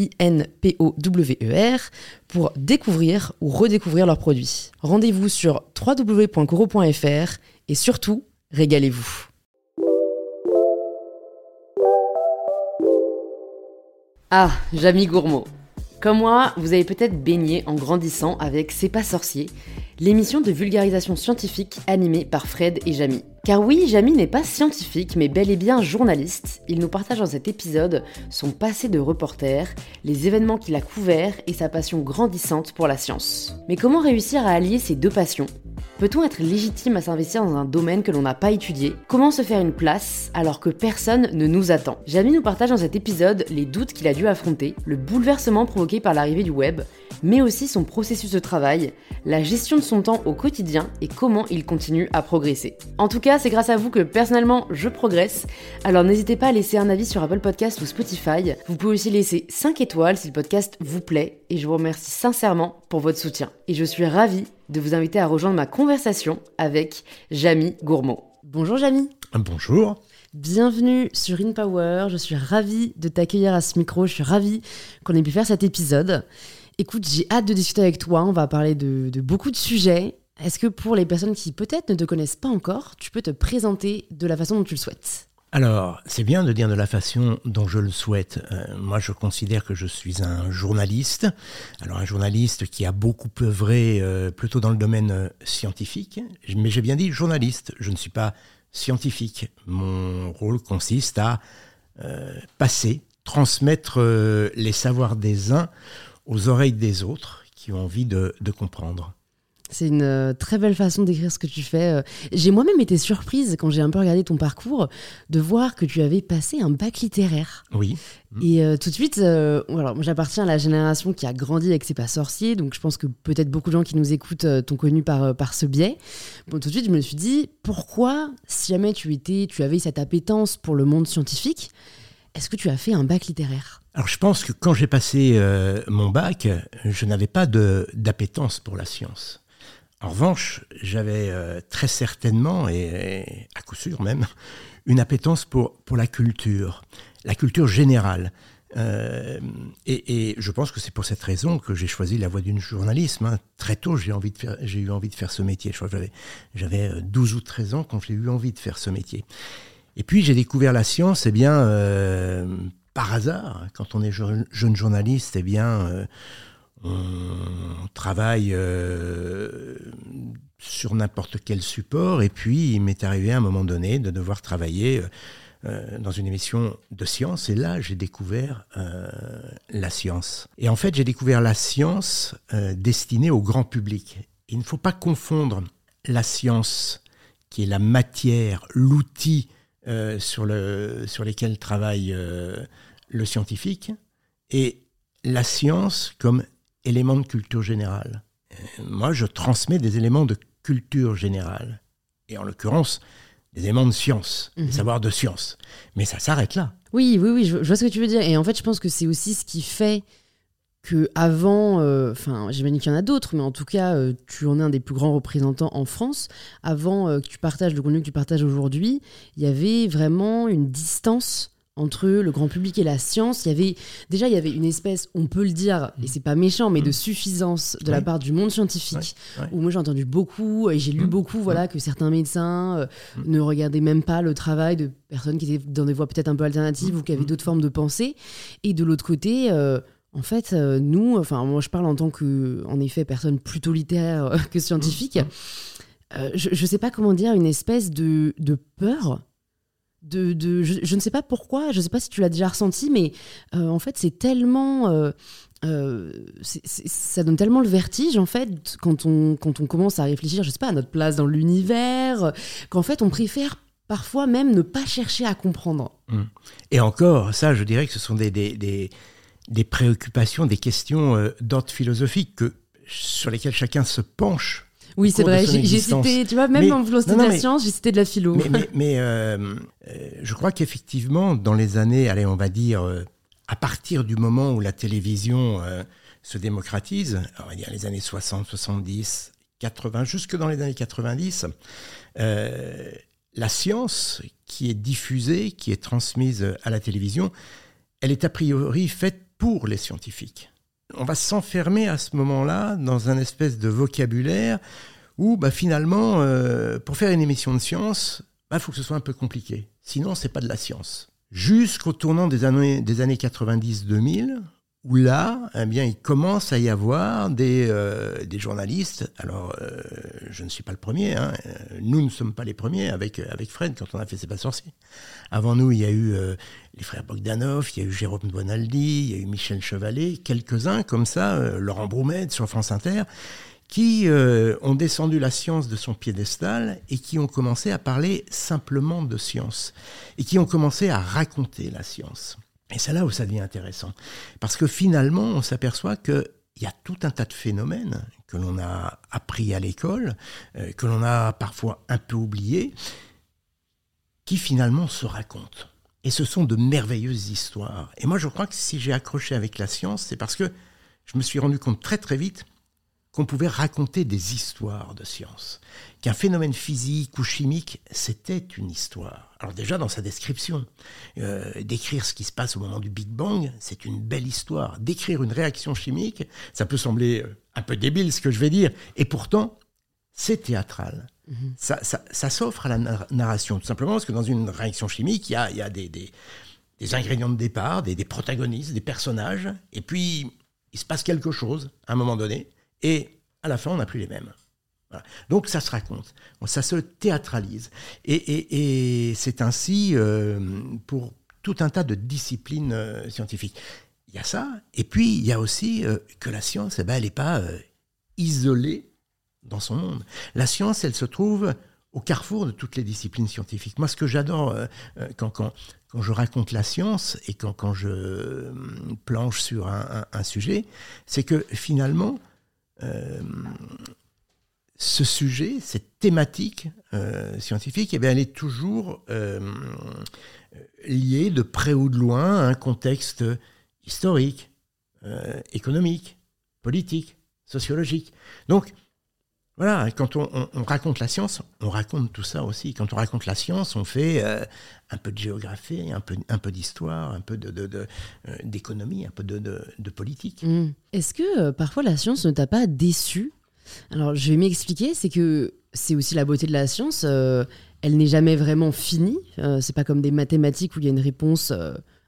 I-N-P-O-W-E-R, pour découvrir ou redécouvrir leurs produits. Rendez-vous sur www.coro.fr et surtout, régalez-vous. Ah, Jamy Gourmaud. Comme moi, vous avez peut-être baigné en grandissant avec C'est pas sorcier, l'émission de vulgarisation scientifique animée par Fred et Jamy. Car oui, Jamy n'est pas scientifique, mais bel et bien journaliste. Il nous partage dans cet épisode son passé de reporter, les événements qu'il a couverts et sa passion grandissante pour la science. Mais comment réussir à allier ces deux passions? Peut-on être légitime à s'investir dans un domaine que l'on n'a pas étudié? Comment se faire une place alors que personne ne nous attend? Jamie nous partage dans cet épisode les doutes qu'il a dû affronter, le bouleversement provoqué par l'arrivée du web, mais aussi son processus de travail, la gestion de son temps au quotidien et comment il continue à progresser. En tout cas, c'est grâce à vous que personnellement je progresse, alors n'hésitez pas à laisser un avis sur Apple Podcast ou Spotify. Vous pouvez aussi laisser 5 étoiles si le podcast vous plaît et je vous remercie sincèrement pour votre soutien. Et je suis ravie de vous inviter à rejoindre ma conversation avec Jamy Gourmaud. Bonjour Jamy. Bonjour. Bienvenue sur InPower. Je suis ravie de t'accueillir à ce micro. Je suis ravie qu'on ait pu faire cet épisode. Écoute, j'ai hâte de discuter avec toi. On va parler de, beaucoup de sujets. Est-ce que pour les personnes qui peut-être ne te connaissent pas encore, tu peux te présenter de la façon dont tu le souhaites? Alors, c'est bien de dire de la façon dont je le souhaite. Euh, moi, je considère que je suis un journaliste. Alors, un journaliste qui a beaucoup œuvré euh, plutôt dans le domaine euh, scientifique. Mais j'ai bien dit journaliste. Je ne suis pas scientifique. Mon rôle consiste à passer, transmettre les savoirs des uns aux oreilles des autres qui ont envie de comprendre. C'est une euh, très belle façon d'écrire ce que tu fais. Euh. J'ai moi-même été surprise quand j'ai un peu regardé ton parcours de voir que tu avais passé un bac littéraire. Oui. Et euh, tout de suite, alors j'appartiens à la génération qui a grandi avec C'est pas sorcier, donc je pense que peut-être beaucoup de gens qui nous écoutent t'ont connu par, par ce biais. Bon, tout de suite, je me suis dit, pourquoi, si jamais tu, étais, tu avais cette appétence pour le monde scientifique, est-ce que tu as fait un bac littéraire? Alors je pense que quand j'ai passé mon bac, je n'avais pas d'appétence pour la science. En revanche, j'avais euh, très certainement, et, à coup sûr même, une appétence pour, pour la culture, la culture générale. Euh, et, je pense que c'est pour cette raison que j'ai choisi la voie du journalisme. Hein. Très tôt, j'ai, eu envie de faire ce métier. J'avais, j'avais 12 euh, ou 13 ans quand j'ai eu envie de faire ce métier. Et puis j'ai découvert la science, eh bien, par hasard. Quand on est jeune, journaliste, eh bien on travaille euh, sur n'importe quel support. Et puis, il m'est arrivé à un moment donné de devoir travailler euh, dans une émission de science. Et là, j'ai découvert euh, la science. Et en fait, j'ai découvert la science destinée au grand public. Il ne faut pas confondre la science, qui est la matière, l'outil sur, le, sur lesquels travaille le scientifique, et la science comme éléments de culture générale. Euh, moi, je transmets des éléments de culture générale. Et en l'occurrence, des éléments de science, des mhm. savoirs de science. Mais ça s'arrête là. Oui, oui, oui, je, vois ce que tu veux dire. Et en fait, je pense que c'est aussi ce qui fait que avant, euh, enfin, j'imagine qu'il y en a d'autres, mais en tout cas, euh, tu en es un des plus grands représentants en France. Avant que tu partages le contenu que tu partages aujourd'hui, il y avait vraiment une distance entre le grand public et la science, il y avait déjà il y avait une espèce, on peut le dire, et c'est pas méchant, mais de mm. suffisance de la part du monde scientifique. Où moi j'ai entendu beaucoup et j'ai lu mm. beaucoup, voilà, mm. que certains médecins euh, ne regardaient même pas le travail de personnes qui étaient dans des voies peut-être un peu alternatives ou qui avaient d'autres formes de pensée. Et de l'autre côté, euh, en fait, nous, enfin moi je parle en tant que, en effet, personne plutôt littéraire que scientifique. Mmh. je ne sais pas comment dire, une espèce de, de peur de, de je, ne sais pas pourquoi, je ne sais pas si tu l'as déjà ressenti, mais euh, en fait, c'est tellement. Euh, euh, ça donne tellement le vertige, en fait, quand on, quand on commence à réfléchir, je sais pas, à notre place dans l'univers, qu'en fait, on préfère parfois même ne pas chercher à comprendre. Mmh. Et encore, ça, je dirais que ce sont des, des, des, des préoccupations, des questions d'ordre philosophique que, sur lesquelles chacun se penche oui, c'est vrai. J'ai cité, tu vois, même en voulant de la science, j'ai cité de la philo. Mais, euh, euh, je crois qu'effectivement, dans les années, allez, on va dire, euh, à partir du moment où la télévision se démocratise, on va dire les années 60, 70, 80, jusque dans les années 90, la science qui est diffusée, qui est transmise à la télévision, elle est a priori faite pour les scientifiques on va s'enfermer à ce moment-là dans un espèce de vocabulaire où bah, finalement, euh, pour faire une émission de science, il bah, faut que ce soit un peu compliqué. Sinon, c'est pas de la science. Jusqu'au tournant des années, des années 90-2000, où là, eh bien, il commence à y avoir des, euh, journalistes. Alors, euh, je ne suis pas le premier. Hein. Nous ne sommes pas les premiers avec, avec Fred quand on a fait C'est pas sorcier. Avant nous, il y a eu euh, les frères Bogdanov, il y a eu Jérôme Bonaldi, il y a eu Michel Chevalet, quelques-uns comme ça, Laurent Broumet sur France Inter, qui ont descendu la science de son piédestal et qui ont commencé à parler simplement de science et qui ont commencé à raconter la science. Et c'est là où ça devient intéressant. Parce que finalement, on s'aperçoit qu'il y a tout un tas de phénomènes que l'on a appris à l'école, euh, que l'on a parfois un peu oubliés, qui finalement se racontent. Et ce sont de merveilleuses histoires. Et moi, je crois que si j'ai accroché avec la science, c'est parce que je me suis rendu compte très très vite qu'on pouvait raconter des histoires de science, qu'un phénomène physique ou chimique, c'était une histoire. Alors déjà dans sa description, euh, décrire ce qui se passe au moment du Big Bang, c'est une belle histoire. Décrire une réaction chimique, ça peut sembler euh, un peu débile ce que je vais dire, et pourtant, c'est théâtral. Mhm. Ça, ça, s'offre à la narration, tout simplement parce que dans une réaction chimique, il y a, y a des, des, des, ingrédients de départ, des, des protagonistes, des personnages, et puis il se passe quelque chose à un moment donné, et à la fin, on n'a plus les mêmes. Donc ça se raconte, ça se théâtralise. Et, c'est ainsi euh, pour tout un tas de disciplines euh, scientifiques. Il y a ça, et puis il y a aussi euh, que la science, eh ben, elle n'est pas isolée dans son monde. La science, elle se trouve au carrefour de toutes les disciplines scientifiques. Moi, ce que j'adore quand, quand, quand, je raconte la science et quand, quand je planche sur un sujet, c'est que finalement, ce sujet, cette thématique euh, scientifique, eh elle est toujours euh, liée de près ou de loin à un contexte historique, économique, politique, sociologique. Donc, voilà, quand on, raconte la science, on raconte tout ça aussi. Quand on raconte la science, on fait un peu de géographie, un peu, un peu d'histoire, un peu d'économie, de, un peu de, politique. Mmh. Est-ce que parfois la science ne t'a pas déçu? Alors, je vais m'expliquer, c'est que c'est aussi la beauté de la science. elle n'est jamais vraiment finie. c'est pas comme des mathématiques où il y a une réponse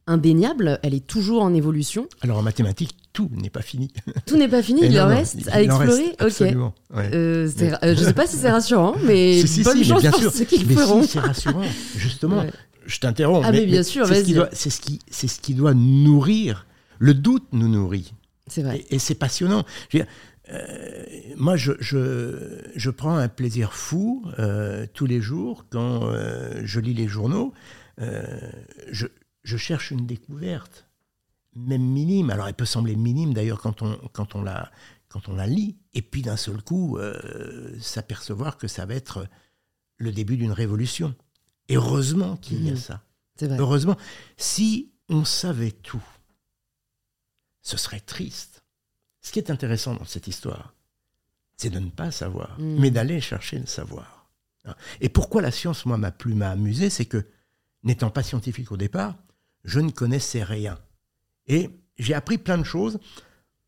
indéniable, elle est toujours en évolution. Alors en mathématiques, tout n'est pas fini. Tout n'est pas fini, il en reste à explorer. ok. Euh, euh, je ne sais pas si c'est rassurant, mais si, bonne chance pour ceux qui le feront. c'est rassurant, justement. Je t'interromps. Ah mais, bien sûr, c'est ce, ce, qui, c'est ce qui doit nourrir. Le doute nous nourrit. C'est vrai. Et, c'est passionnant. euh, moi, je, je, je, prends un plaisir fou tous les jours quand je lis les journaux. je, je cherche une découverte, même minime. Alors elle peut sembler minime d'ailleurs quand on, quand, on la, quand on la lit, et puis d'un seul coup euh, s'apercevoir que ça va être le début d'une révolution. Et heureusement qu'il y a mmh. ça. Heureusement. Si on savait tout, ce serait triste. Ce qui est intéressant dans cette histoire, c'est de ne pas savoir, mmh. mais d'aller chercher le savoir. Et pourquoi la science, moi, m'a plus m'a amusé, c'est que, n'étant pas scientifique au départ, je ne connaissais rien. Et j'ai appris plein de choses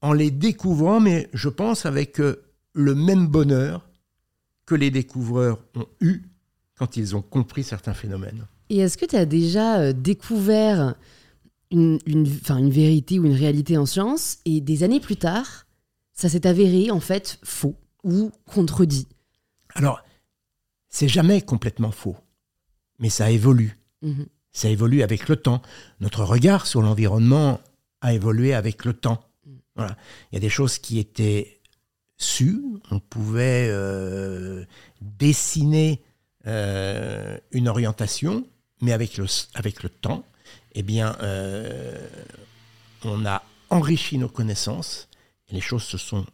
en les découvrant, mais je pense avec euh, le même bonheur que les découvreurs ont eu quand ils ont compris certains phénomènes. Et est-ce que tu as déjà euh, découvert une, une, une vérité ou une réalité en science, et des années plus tard, ça s'est avéré en fait faux ou contredit? Alors, c'est jamais complètement faux, mais ça évolue. Mhm. Ça évolue avec le temps. Notre regard sur l'environnement a évolué avec le temps. Voilà. Il y a des choses qui étaient sues, on pouvait euh, dessiner euh, une orientation, mais avec le, avec le temps, eh bien, euh, on a enrichi nos connaissances les choses se sont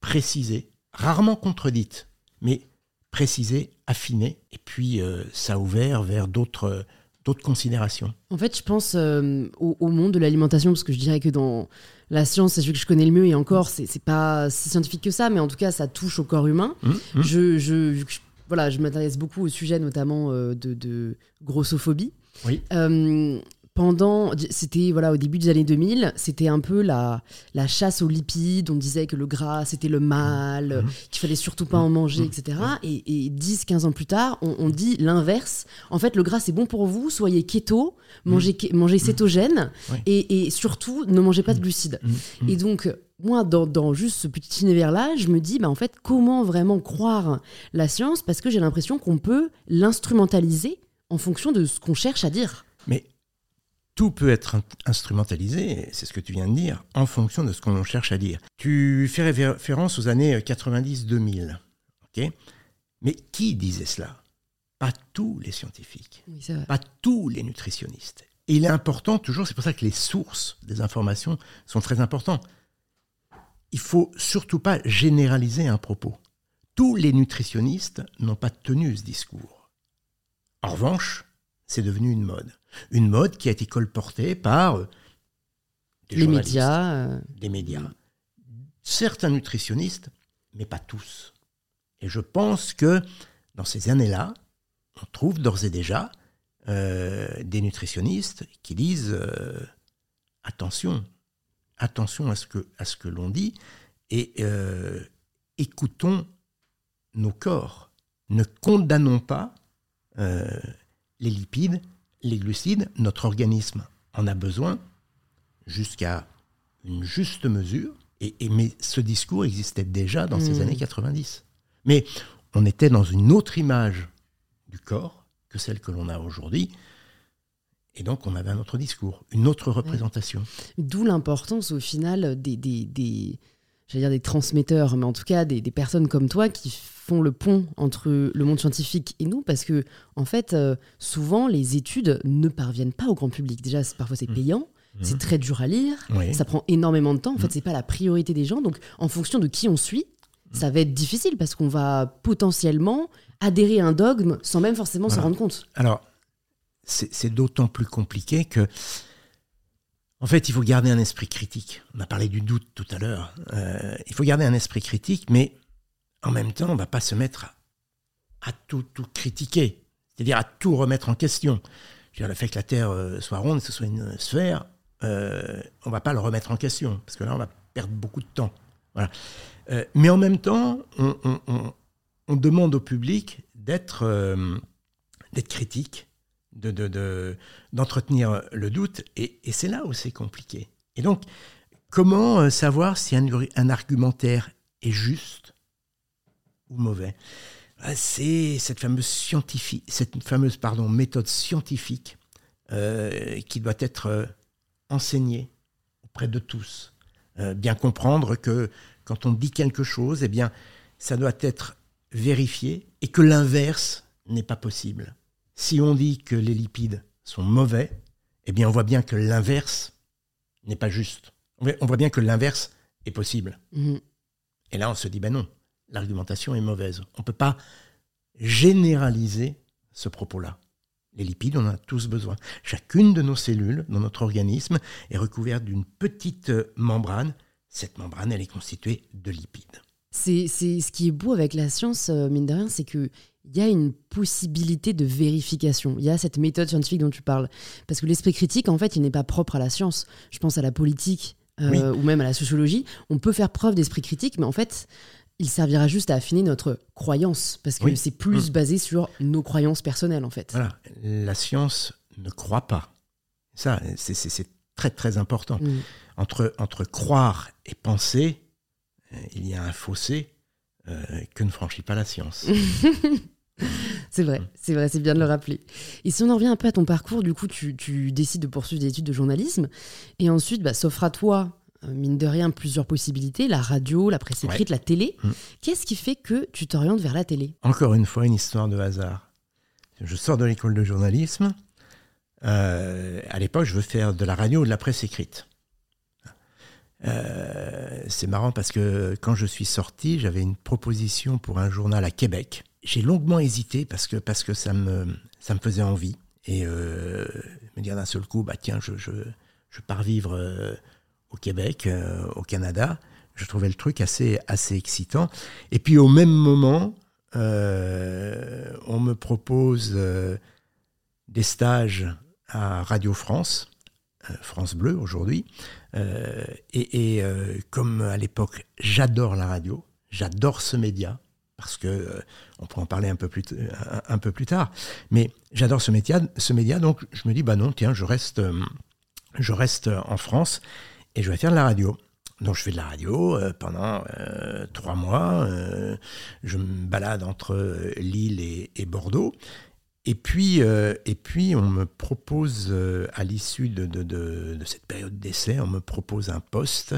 précisées, rarement contredites, mais précisées, affinées, et puis ça a ouvert vers d'autres d'autres considérations. En fait, je pense euh, au, monde de l'alimentation, parce que je dirais que dans la science, c'est celui que je connais le mieux, et encore, c'est pas si scientifique que ça, mais en tout cas, ça touche au corps humain. Mmh, mmh. Je, je, voilà, je m'intéresse beaucoup au sujet notamment de, de, grossophobie. Oui pendant, c'était voilà au début des années 2000, c'était un peu la, la chasse aux lipides. On disait que le gras c'était le mal, mmh. qu'il fallait surtout pas en manger, mmh. etc. Et, 10-15 ans plus tard, on, dit l'inverse. En fait, le gras c'est bon pour vous, soyez keto, mangez, mmh. mangez cétogène et, surtout ne mangez pas de glucides. Et donc, moi, dans, dans, juste ce petit univers-là, je me dis, bah, en fait, comment vraiment croire la science? Parce que j'ai l'impression qu'on peut l'instrumentaliser en fonction de ce qu'on cherche à dire. Mais tout peut être instrumentalisé, c'est ce que tu viens de dire, en fonction de ce qu'on cherche à dire. Tu fais référence aux années 90-2000. ok? Mais qui disait cela? Pas tous les scientifiques, pas tous les nutritionnistes. Et il est important toujours, c'est pour ça que les sources des informations sont très importantes. Il faut surtout pas généraliser un propos. Tous les nutritionnistes n'ont pas tenu ce discours. En revanche, c'est devenu une mode. Une mode qui a été colportée par euh, des les médias. Euh. Des médias. Certains nutritionnistes, mais pas tous. Et je pense que dans ces années-là, on trouve d'ores et déjà euh, des nutritionnistes qui disent attention, attention à ce que, à ce que l'on dit et écoutons nos corps. Ne condamnons pas les lipides les glucides, notre organisme en a besoin jusqu'à une juste mesure. Et, mais ce discours existait déjà dans ces hmm. années 90. Mais on était dans une autre image du corps que celle que l'on a aujourd'hui. Et donc, on avait un autre discours, une autre représentation. D'où l'importance, au final, des, des, des, dire des transmetteurs, mais en tout cas des, des personnes comme toi qui font le pont entre le monde scientifique et nous, parce que en fait, euh, souvent les études ne parviennent pas au grand public. Déjà, parfois c'est mmh. payant. Mmh. C'est très dur à lire, ça prend énormément de temps. En fait, mmh. c'est pas la priorité des gens. Donc, en fonction de qui on suit, ça va être difficile parce qu'on va potentiellement adhérer à un dogme sans même forcément s'en rendre compte. Alors, c'est d'autant plus compliqué que, en fait, il faut garder un esprit critique. On a parlé du doute tout à l'heure. Euh, il faut garder un esprit critique, mais en même temps, on ne va pas se mettre à, tout, critiquer, c'est-à-dire à tout remettre en question. Dire, le fait que la Terre euh, soit ronde, que ce soit une sphère, euh, on ne va pas le remettre en question, parce que là, on va perdre beaucoup de temps. Mais en même temps, on, demande au public d'être critique, d'entretenir de, le doute, et, c'est là où c'est compliqué. Et donc, comment savoir si un, argumentaire est juste ou mauvais? Ah, c'est cette fameuse, scientifique, cette fameuse pardon, méthode scientifique euh, qui doit être euh, enseignée auprès de tous. Euh, bien comprendre que quand on dit quelque chose, eh bien, ça doit être vérifié et que l'inverse n'est pas possible. Si on dit que les lipides sont mauvais, eh bien, on voit bien que l'inverse n'est pas juste. On voit bien que l'inverse est possible. Mmh. Et là, on se dit, ben non, l'argumentation est mauvaise. On ne peut pas généraliser ce propos-là. Les lipides, on en a tous besoin. Chacune de nos cellules dans notre organisme est recouverte d'une petite membrane. Cette membrane, elle est constituée de lipides. C'est ce qui est beau avec la science, euh, mine de rien, c'est qu'il y a une possibilité de vérification. Il y a cette méthode scientifique dont tu parles. Parce que l'esprit critique, en fait, il n'est pas propre à la science. Je pense à la politique euh, ou même à la sociologie. On peut faire preuve d'esprit critique, mais en fait, il servira juste à affiner notre croyance, parce que c'est plus mm. basé sur nos croyances personnelles, en fait. Voilà, la science ne croit pas. Ça, c'est très très important. Mm. Entre, entre croire et penser, euh, il y a un fossé euh, que ne franchit pas la science. C'est vrai, c'est vrai, c'est bien de le rappeler. Et si on en revient un peu à ton parcours, du coup, tu, tu décides de poursuivre des études de journalisme, et ensuite bah, s'offre à toi, euh, mine de rien, plusieurs possibilités, la radio, la presse écrite, la télé. Mm. Qu'est-ce qui fait que tu t'orientes vers la télé? Encore une fois, une histoire de hasard. Je sors de l'école de journalisme. Euh, à l'époque, je veux faire de la radio ou de la presse écrite. Euh, c'est marrant parce que quand je suis sorti, j'avais une proposition pour un journal à Québec. J'ai longuement hésité parce que, parce que ça, me, ça me faisait envie. Et euh, me dire d'un seul coup, bah tiens, je, je, pars vivre euh, au Québec, euh, au Canada. Je trouvais le truc assez, assez excitant. Et puis au même moment, on me propose des stages à Radio France, France Bleu aujourd'hui. Et comme à l'époque, j'adore la radio, j'adore ce média, parce que on pourra en parler un peu plus, un, peu plus tard. Mais j'adore ce média, ce média, donc je me dis bah non, tiens, je reste, euh, je reste en France et je vais faire de la radio. Donc je fais de la radio euh, pendant euh, trois mois. euh, je me balade entre euh, Lille et, et Bordeaux. Et puis, euh, et puis, on me propose, euh, à l'issue de, de- de- de cette période d'essai, on me propose un poste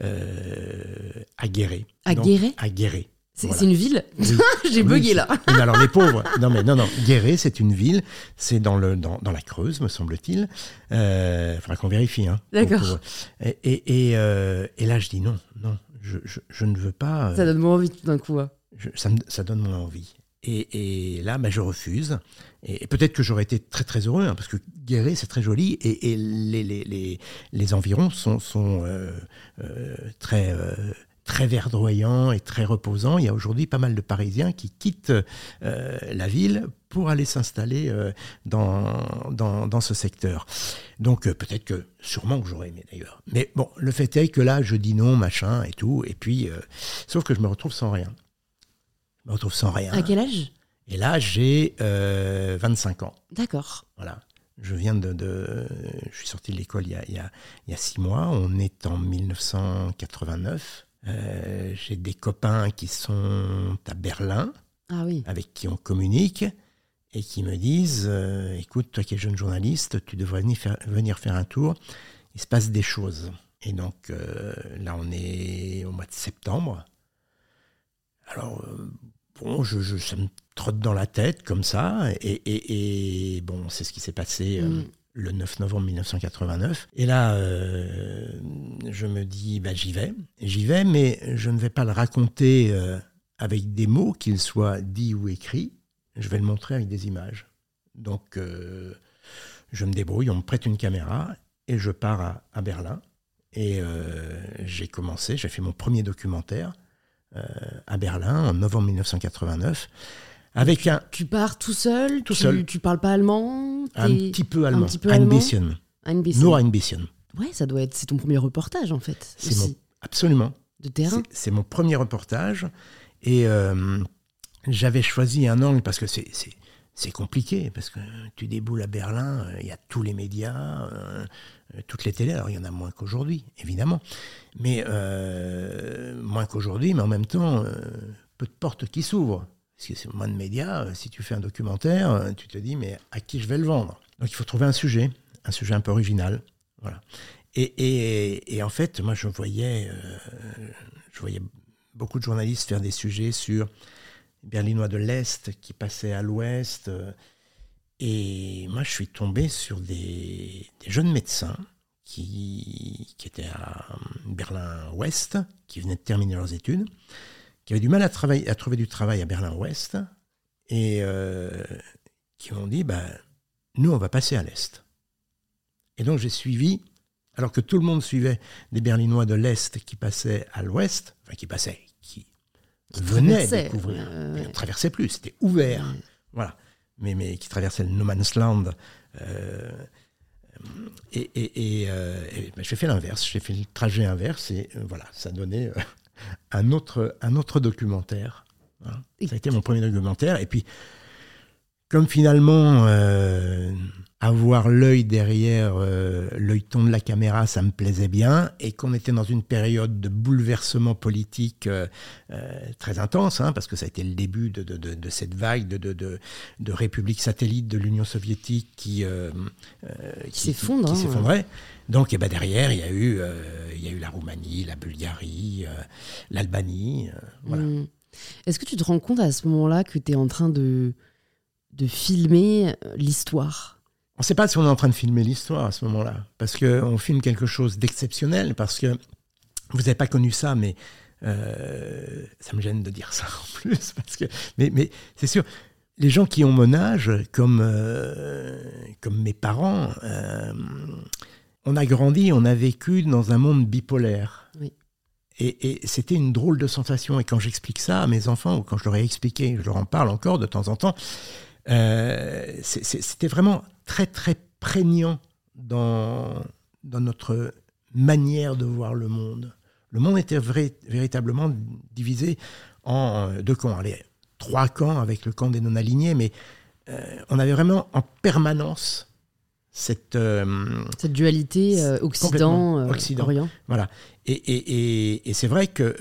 euh, à Guéret. À Guéret? À Guéret. C'est Voilà. une ville Oui. J'ai Oui, bugué là. mais alors les pauvres, non mais non non, Guéret c'est une ville, c'est dans le dans, dans la Creuse me semble-t-il. Euh, faudra qu'on vérifie. Hein, D'accord. Et et, et, euh, et là je dis non non, je, je, je ne veux pas. euh, Ça donne moins envie tout d'un coup. hein. je- ça, me- ça donne moins envie. Et, et là, bah, je refuse. Et, et peut-être que j'aurais été très très heureux, hein, parce que Guéret, c'est très joli, et, et les, les, les, les environs sont, sont euh, euh, très, euh, très verdoyants et très reposants. Il y a aujourd'hui pas mal de Parisiens qui quittent euh, la ville pour aller s'installer euh, dans, dans, dans ce secteur. Donc euh, peut-être que, sûrement que j'aurais aimé d'ailleurs. Mais bon, le fait est que là, je dis non, machin et tout, et puis, sauf que je me retrouve sans rien. Je me retrouve sans rien. À quel âge? Et là, j'ai euh, 25 ans. D'accord. Voilà. Je viens de, de- Je suis sorti de l'école il, y a- il il y a six mois. On est en 1989. Euh, j'ai des copains qui sont à Berlin, Ah oui. avec qui on communique, et qui me disent euh, Écoute, toi qui es jeune journaliste, tu devrais venir faire, venir faire un tour. Il se passe des choses. Et donc euh, là, on est au mois de septembre. Alors, bon, je, je- ça me trotte dans la tête comme ça. Et, et- et, bon, c'est ce qui s'est passé Mm. Le 9 novembre 1989. Et là, euh, je me dis bah, J'y vais. J'y vais, mais je ne vais pas le raconter euh, avec des mots, qu'ils soient dits ou écrits. Je vais le montrer avec des images. Donc, euh, je me débrouille, on me prête une caméra et je pars à, à Berlin. Et j'ai commencé, j'ai fait mon premier documentaire à Berlin en novembre 1989 avec un, Tu pars tout seul Tout tu, seul. Tu parles pas allemand un petit peu allemand. petit peu ein allemand. Ein bisschen. Nur ein bisschen. Ouais, ça doit être. C'est ton premier reportage en fait. C'est mon, absolument. De terrain. C'est- mon premier reportage. Et euh, j'avais choisi un angle parce que c'est- c'est compliqué. Parce que tu déboules à Berlin, euh, il y a tous les médias, euh, toutes les télés. Alors il y en a moins qu'aujourd'hui, évidemment. Mais moins qu'aujourd'hui, mais en même temps, peu de portes qui s'ouvrent. Parce que c'est moins de médias. euh, Si tu fais un documentaire, euh, tu te dis, mais à qui je vais le vendre? Donc il faut trouver un sujet, un sujet un peu original. Voilà. Et, en fait, moi, je voyais, euh, je voyais beaucoup de journalistes faire des sujets sur les Berlinois de l'Est qui passaient à l'Ouest. Et moi, je suis tombé sur des, jeunes médecins qui étaient à Berlin-Ouest, qui venaient de terminer leurs études, qui avaient du mal à, travailler, à trouver du travail à Berlin-Ouest, et euh, qui m'ont dit, bah, nous, on va passer à l'Est. Et donc, j'ai suivi, alors que tout le monde suivait des Berlinois de l'Est qui passaient à l'Ouest, enfin, qui passaient, qui, Qui venaient traversaient, découvrir. ouais. on traversait plus, c'était ouvert. Ouais. Voilà. Mais, mais qui traversait le no man's land. euh, et et, et, euh, et, ben, j'ai fait l'inverse, j'ai fait le trajet inverse et euh, voilà, ça donnait euh, un, autre, un autre documentaire. Voilà. Et Ça a été mon premier documentaire. Et puis, comme finalement euh, avoir l'œil derrière euh, l'œilleton de la caméra, ça me plaisait bien, et qu'on était dans une période de bouleversement politique euh, euh, très intense, hein, parce que ça a été le début de, de, de, de cette vague de, de, républiques satellites de l'Union soviétique qui, qui, s'effondre, qui, s'effondrait. Donc, et ben derrière, il y a eu, il y a eu la Roumanie, la Bulgarie, l'Albanie, voilà. Mmh. Est-ce que tu te rends compte à ce moment-là que tu es en train de, de filmer l'histoire? On ne sait pas si on est en train de filmer l'histoire à ce moment-là, parce qu'on filme quelque chose d'exceptionnel, parce que vous n'avez pas connu ça, mais euh, ça me gêne de dire ça en plus, parce que, mais, mais c'est sûr, les gens qui ont mon âge, comme, euh, comme mes parents, euh, on a grandi, on a vécu dans un monde bipolaire. Et, et c'était une drôle de sensation. Et quand j'explique ça à mes enfants, ou quand je leur ai expliqué, je leur en parle encore de temps en temps, c'était vraiment très très prégnant dans, dans notre manière de voir le monde. Le monde était véritablement divisé en deux camps. Allez, trois camps avec le camp des non-alignés, mais euh, on avait vraiment en permanence cette, euh, cette dualité euh, Occident-Orient. voilà. Et, et, et, c'est vrai que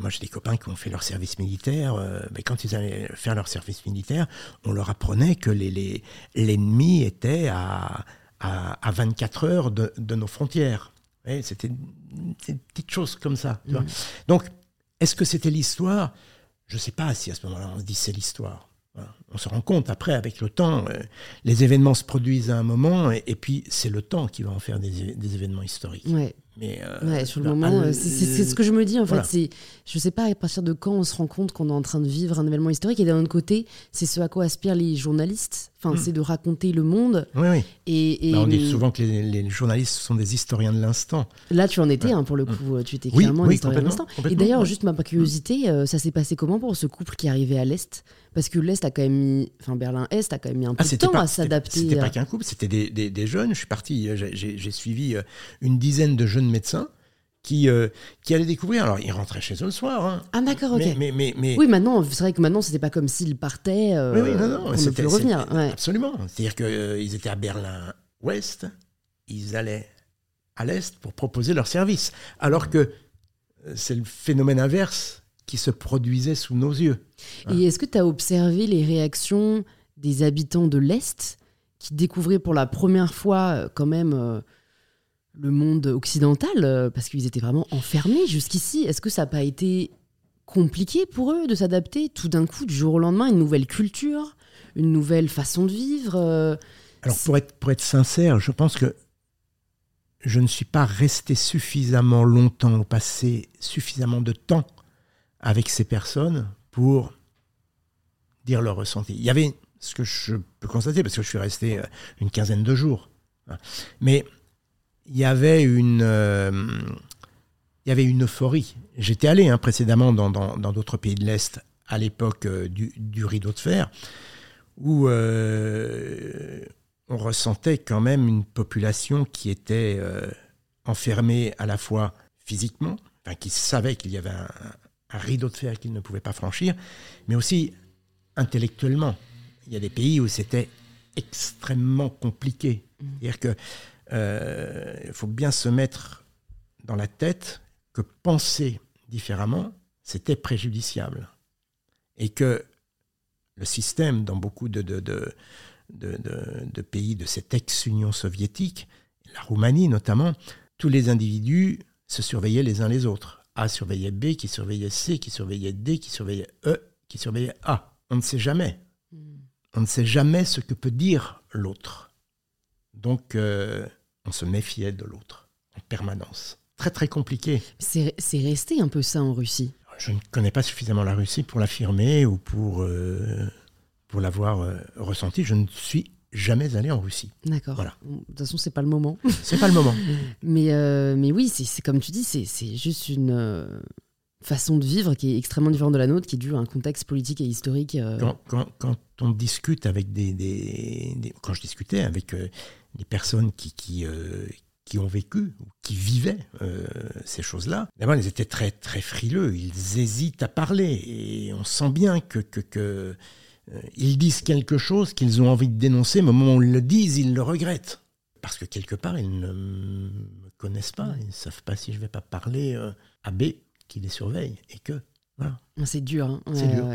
moi j'ai des copains qui ont fait leur service militaire, mais quand ils allaient faire leur service militaire, on leur apprenait que l'ennemi les, était à, à, 24 heures de, de nos frontières. C'était une petite chose comme ça. Mm. Donc, est-ce que c'était l'histoire? Je ne sais pas si à ce moment-là on se dit c'est l'histoire. On se rend compte après, avec le temps, euh, les événements se produisent à un moment, et, puis c'est le temps qui va en faire des, événements historiques. Ouais. Mais euh, sur le moment, euh, c'est ce que je me dis en fait. C'est, je sais pas à partir de quand on se rend compte qu'on est en train de vivre un événement historique. Et d'un autre côté, c'est ce à quoi aspirent les journalistes. Enfin, hmm. c'est de raconter le monde. Oui, oui. Et, bah, on dit souvent que les, journalistes sont des historiens de l'instant. Là, tu en étais, hein, pour le coup. Tu étais clairement un historien de l'instant. Et d'ailleurs, juste ma curiosité, ça s'est passé comment pour ce couple qui arrivait à l'est? Parce que l'Est a quand même mis, enfin Berlin-Est a quand même mis un peu ah, de temps à s'adapter. C'était pas qu'un couple, c'était des, des, jeunes. Je suis parti, j'ai suivi euh, une dizaine de jeunes médecins qui, euh, qui allaient découvrir. Alors, ils rentraient chez eux le soir. Hein. Ah, d'accord, ok. Mais, mais, mais, Oui, maintenant, c'est vrai que maintenant, c'était pas comme s'ils partaient euh, oui, oui, non, non, pour ne plus revenir. Absolument. C'est-à-dire qu'ils étaient à Berlin-Ouest, ils allaient à l'Est pour proposer leur service. Alors que c'est le phénomène inverse qui se produisait sous nos yeux. Et est-ce que tu as observé les réactions des habitants de l'Est qui découvraient pour la première fois euh, quand même euh, le monde occidental, euh, parce qu'ils étaient vraiment enfermés jusqu'ici? Est-ce que ça n'a pas été compliqué pour eux de s'adapter tout d'un coup, du jour au lendemain, une nouvelle culture, une nouvelle façon de vivre Alors pour être, pour être sincère, je pense que je ne suis pas resté suffisamment longtemps au passé, suffisamment de temps avec ces personnes pour dire leur ressenti. Il y avait ce que je peux constater, parce que je suis resté euh, une quinzaine de jours, hein. mais il y avait une, euh, il y avait une euphorie. J'étais allé hein, précédemment dans d'autres pays de l'Est à l'époque euh, du, rideau de fer, où on ressentait quand même une population qui était enfermée à la fois physiquement, enfin, qui savait qu'il y avait un, un rideau de fer qu'il ne pouvait pas franchir, mais aussi intellectuellement. Il y a des pays où c'était extrêmement compliqué. Mm. C'est-à-dire que euh, il faut bien se mettre dans la tête que penser différemment, c'était préjudiciable. Et que le système, dans beaucoup de, de, de, de pays de cette ex-Union soviétique, la Roumanie notamment, tous les individus se surveillaient les uns les autres. A surveillait B, qui surveillait C, qui surveillait D, qui surveillait E, qui surveillait A. On ne sait jamais. Hmm. On ne sait jamais ce que peut dire l'autre. Donc, euh, on se méfiait de l'autre en permanence. Très, très compliqué. C'est resté un peu ça en Russie. Je ne connais pas suffisamment la Russie pour l'affirmer ou pour, euh, pour l'avoir euh, ressenti. Je ne suis jamais allé en Russie. D'accord. Voilà. De toute façon, c'est pas le moment. C'est pas le moment. mais, euh, mais oui, c'est comme tu dis, c'est juste une euh, façon de vivre qui est extrêmement différente de la nôtre, qui est due à un contexte politique et historique. Euh. Quand, quand, on discute avec des, des, Quand je discutais avec des personnes qui. qui qui ont vécu, ou qui vivaient ces choses-là, d'abord, ils étaient très, très frileux, ils hésitent à parler, et on sent bien que, que, que ils disent quelque chose qu'ils ont envie de dénoncer, mais au moment où ils le disent, ils le regrettent. Parce que quelque part, ils ne me connaissent pas, ils ne savent pas si je vais pas parler euh, à B qui les surveille et que. Voilà. C'est dur. hein.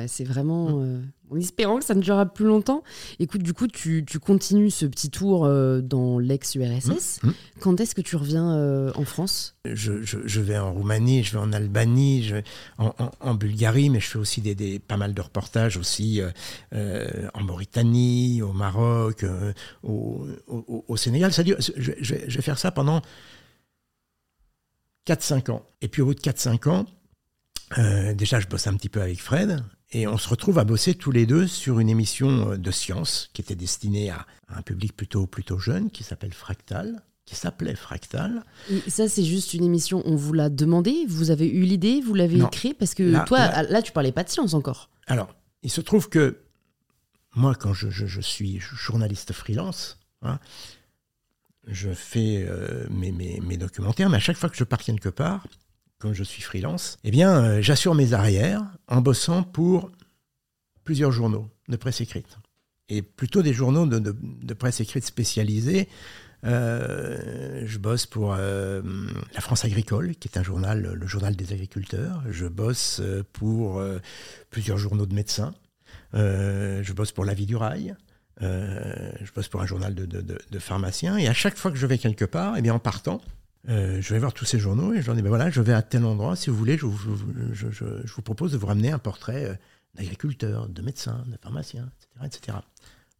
C'est Ouais, vraiment. euh, en espérant que ça ne durera plus longtemps. Écoute, du coup, tu, tu continues ce petit tour euh, dans l'ex-URSS. Mmh, mmh. Quand est-ce que tu reviens euh, en France? Je, je- je vais en Roumanie, je vais en Albanie, je en, en- en Bulgarie, mais je fais aussi des, des- pas mal de reportages aussi en Mauritanie, au Maroc, au, au- au Sénégal. Ça dure, je vais faire ça pendant 4-5 ans. Et puis au bout de 4-5 ans, euh, déjà je bosse un petit peu avec Fred, et on se retrouve à bosser tous les deux sur une émission euh, de science qui était destinée à, à un public plutôt, plutôt jeune, qui s'appelle Fractal, qui s'appelait Fractal. Et ça, c'est juste une émission, on vous l'a demandé Vous avez eu l'idée Vous l'avez écrit Parce que Là- toi, là- là, tu parlais pas de science encore. Alors, il se trouve que moi, quand je, je- je suis journaliste freelance, hein, je fais euh, mes, mes- mes documentaires, mais à chaque fois que je pars quelque part, comme je suis freelance, eh bien, euh, j'assure mes arrières en bossant pour plusieurs journaux de presse écrite. Et plutôt des journaux de, de- presse écrite spécialisés. Euh, je bosse pour euh, La France agricole, qui est un journal, le journal des agriculteurs. Je bosse pour plusieurs journaux de médecins. Je bosse pour La Vie du Rail. Je bosse pour un journal de- de pharmaciens. Et à chaque fois que je vais quelque part, eh bien, en partant, euh, je vais voir tous ces journaux et je leur dis, ben voilà, je vais à tel endroit, si vous voulez, je, vous- propose de vous ramener un portrait euh, d'agriculteur, de médecin, de pharmacien, etc., etc.,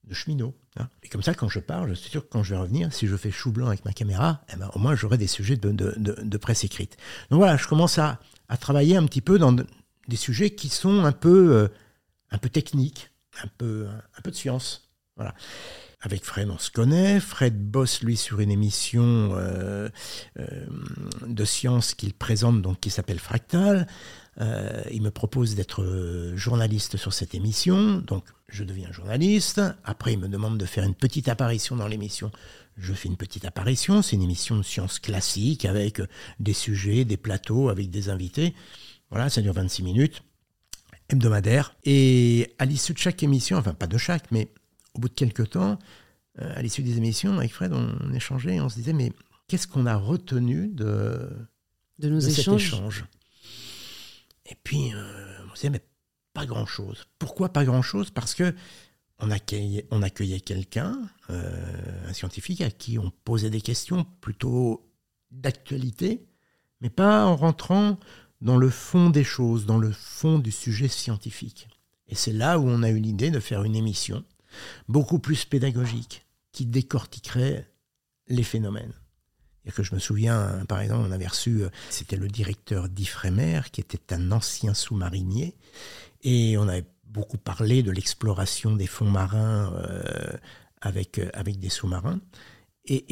de cheminot. hein. Et comme ça, quand je pars, je suis sûr que quand je vais revenir, si je fais chou blanc avec ma caméra, eh ben, au moins j'aurai des sujets de, presse écrite. Donc voilà, je commence à, travailler un petit peu dans de- des sujets qui sont un peu, euh, un peu techniques, un peu, un, peu de science. Voilà. Avec Fred, on se connaît. Fred bosse, lui, sur une émission euh, euh, de science qu'il présente, donc qui s'appelle Fractal. Euh, il me propose d'être journaliste sur cette émission, donc je deviens journaliste. Après, il me demande de faire une petite apparition dans l'émission. Je fais une petite apparition. C'est une émission de science classique avec des sujets, des plateaux, avec des invités. Voilà, ça dure 26 minutes, hebdomadaire. Et à l'issue de chaque émission, enfin pas de chaque, mais au bout de quelques temps, euh, à l'issue des émissions, avec Fred, on, échangeait et on se disait, mais qu'est-ce qu'on a retenu de, De nos de cet échanges échange? Et puis, euh, on se disait, mais pas grand-chose. Pourquoi pas grand-chose? Parce que on accueillait, on accueillait quelqu'un, euh, un scientifique, à qui on posait des questions plutôt d'actualité, mais pas en rentrant dans le fond des choses, dans le fond du sujet scientifique. Et c'est là où on a eu l'idée de faire une émission beaucoup plus pédagogique, qui décortiquerait les phénomènes. Et que je me souviens, hein, par exemple, on avait reçu, euh, c'était le directeur d'Ifremer, qui était un ancien sous-marinier, et on avait beaucoup parlé de l'exploration des fonds marins euh, avec, euh, avec des sous-marins. Et,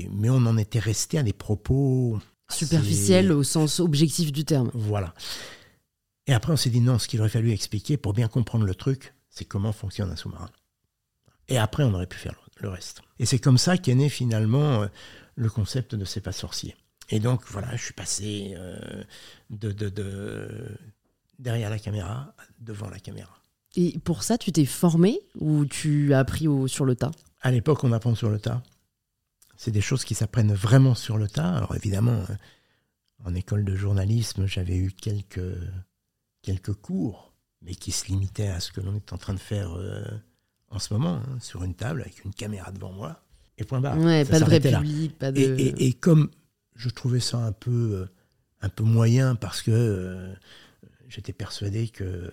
et- mais on en était resté à des propos Superficiel assez- au sens objectif du terme. Voilà. Et après, on s'est dit non, ce qu'il aurait fallu expliquer pour bien comprendre le truc, c'est comment fonctionne un sous-marin. Et après, on aurait pu faire le reste. Et c'est comme ça qu'est né finalement euh, le concept de C'est pas sorcier. Et donc, voilà, je suis passé euh, de, de- de- derrière la caméra à devant la caméra. Et pour ça, tu t'es formé ou tu as appris au, sur le tas? À l'époque, on apprend sur le tas. C'est des choses qui s'apprennent vraiment sur le tas. Alors évidemment, euh, en école de journalisme, j'avais eu quelques, quelques cours, mais qui se limitaient à ce que l'on est en train de faire euh, en ce moment, hein, sur une table avec une caméra devant moi. Et point barre. Ouais, Ça pas de vrai public, pas de. Et, et- et comme je trouvais ça un peu, euh, un peu moyen parce que euh, j'étais persuadé que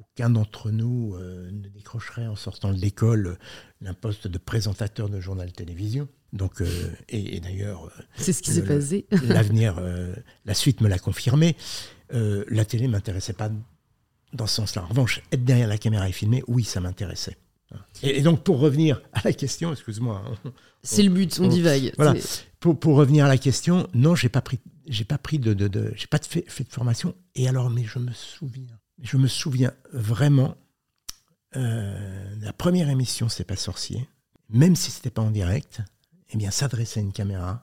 aucun d'entre nous euh, ne décrocherait en sortant de l'école un poste de présentateur de journal télévision. Donc, euh, et, et d'ailleurs, C'est ce qui s'est passé. l'avenir, euh, la suite me l'a confirmé. La télé m'intéressait pas dans ce sens-là. En revanche, être derrière la caméra et filmer, oui, ça m'intéressait. Et, et donc, pour revenir à la question, excuse-moi, hein, C'est le but, on on- divague. voilà. Pour, pour revenir à la question, non, j'ai pas pris, j'ai pas pris de, de, de- j'ai pas de fait, fait de formation. Et alors, mais je me souviens, je me souviens vraiment, euh, la première émission, c'est pas sorcier, même si c'était pas en direct, eh bien, s'adresser à une caméra,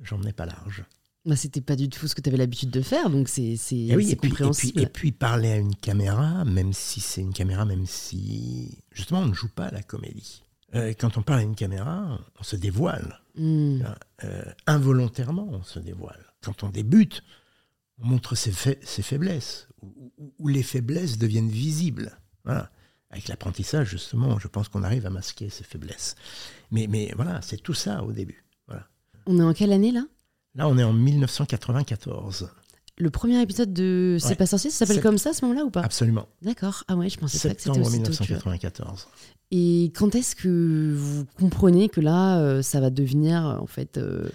j'en ai pas large. Bah, c'était pas du tout ce que tu avais l'habitude de faire, donc c'est Eh oui, et, puis, et, puis, compréhensible. et puis parler à une caméra, même si c'est une caméra, même si justement on ne joue pas la comédie. Euh, quand on parle à une caméra, on se dévoile. Hmm. Euh, involontairement, on se dévoile. Quand on débute, on montre ses, fa- ses faiblesses, ou les faiblesses deviennent visibles. Voilà. Avec l'apprentissage, justement, je pense qu'on arrive à masquer ces faiblesses. Mais, mais voilà, c'est tout ça au début. Voilà. On est en quelle année là? Là, on est en 1994. Le premier épisode de C'est Ouais. pas sorcier, ça s'appelle comme ça à ce moment-là ou pas? Absolument. D'accord. Ah ouais, je pensais pas que c'était Septembre aussi tôt. tu vois. 1994. Et quand est-ce que vous comprenez que là, euh, ça va devenir en fait euh,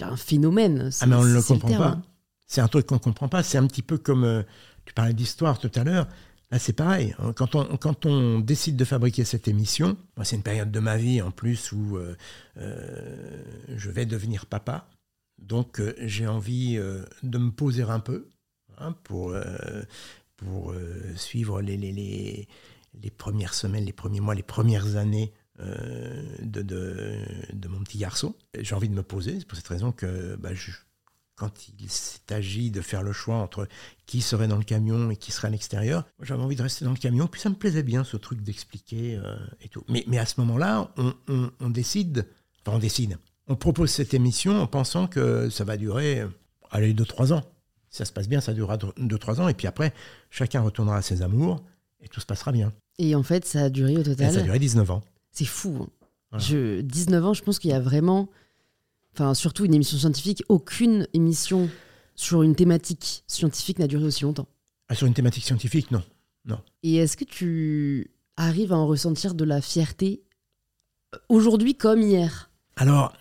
un phénomène? Ah, mais on ne le comprend pas. hein. C'est un truc qu'on ne comprend pas. C'est un petit peu comme. euh, tu parlais d'histoire tout à l'heure. Là, c'est pareil. hein. Quand on, quand on décide de fabriquer cette émission, c'est une période de ma vie en plus où euh, je vais devenir papa. Donc, euh, j'ai envie euh, de me poser un peu hein, pour, euh, pour suivre les, les, les, les premières semaines, les premiers mois, les premières années de, de, mon petit garçon. J'ai envie de me poser. C'est pour cette raison que bah, quand il agi de faire le choix entre qui serait dans le camion et qui serait à l'extérieur, j'avais envie de rester dans le camion. Puis ça me plaisait bien ce truc d'expliquer et tout. Mais, mais à ce moment-là, on- on décide, enfin on décide, on propose cette émission en pensant que ça va durer, euh, allez, 2-3 ans. Si ça se passe bien, ça durera 2-3 ans. Et puis après, chacun retournera à ses amours et tout se passera bien. Et en fait, ça a duré au Et ça a total. duré 19 ans. C'est fou. Voilà. Je, 19 ans, je pense qu'il y a vraiment, enfin surtout une émission scientifique, aucune émission sur une thématique scientifique n'a duré aussi longtemps. Ah, sur une thématique scientifique, non. Et est-ce que tu arrives à en ressentir de la fierté euh, aujourd'hui comme hier? Alors,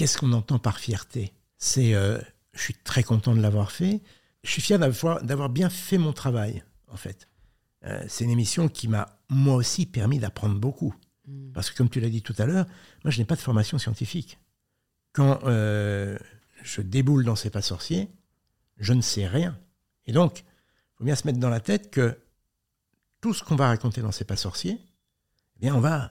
qu'est-ce qu'on entend par fierté? C'est, euh, je suis très content de l'avoir fait. Je suis fier d'avoir, bien fait mon travail, en fait. Euh, c'est une émission qui m'a, moi aussi, permis d'apprendre beaucoup. Hmm. Parce que, comme tu l'as dit tout à l'heure, moi, je n'ai pas de formation scientifique. Quand euh, je déboule dans C'est pas sorcier, je ne sais rien. Et donc, il faut bien se mettre dans la tête que tout ce qu'on va raconter dans C'est pas sorcier, eh bien, on va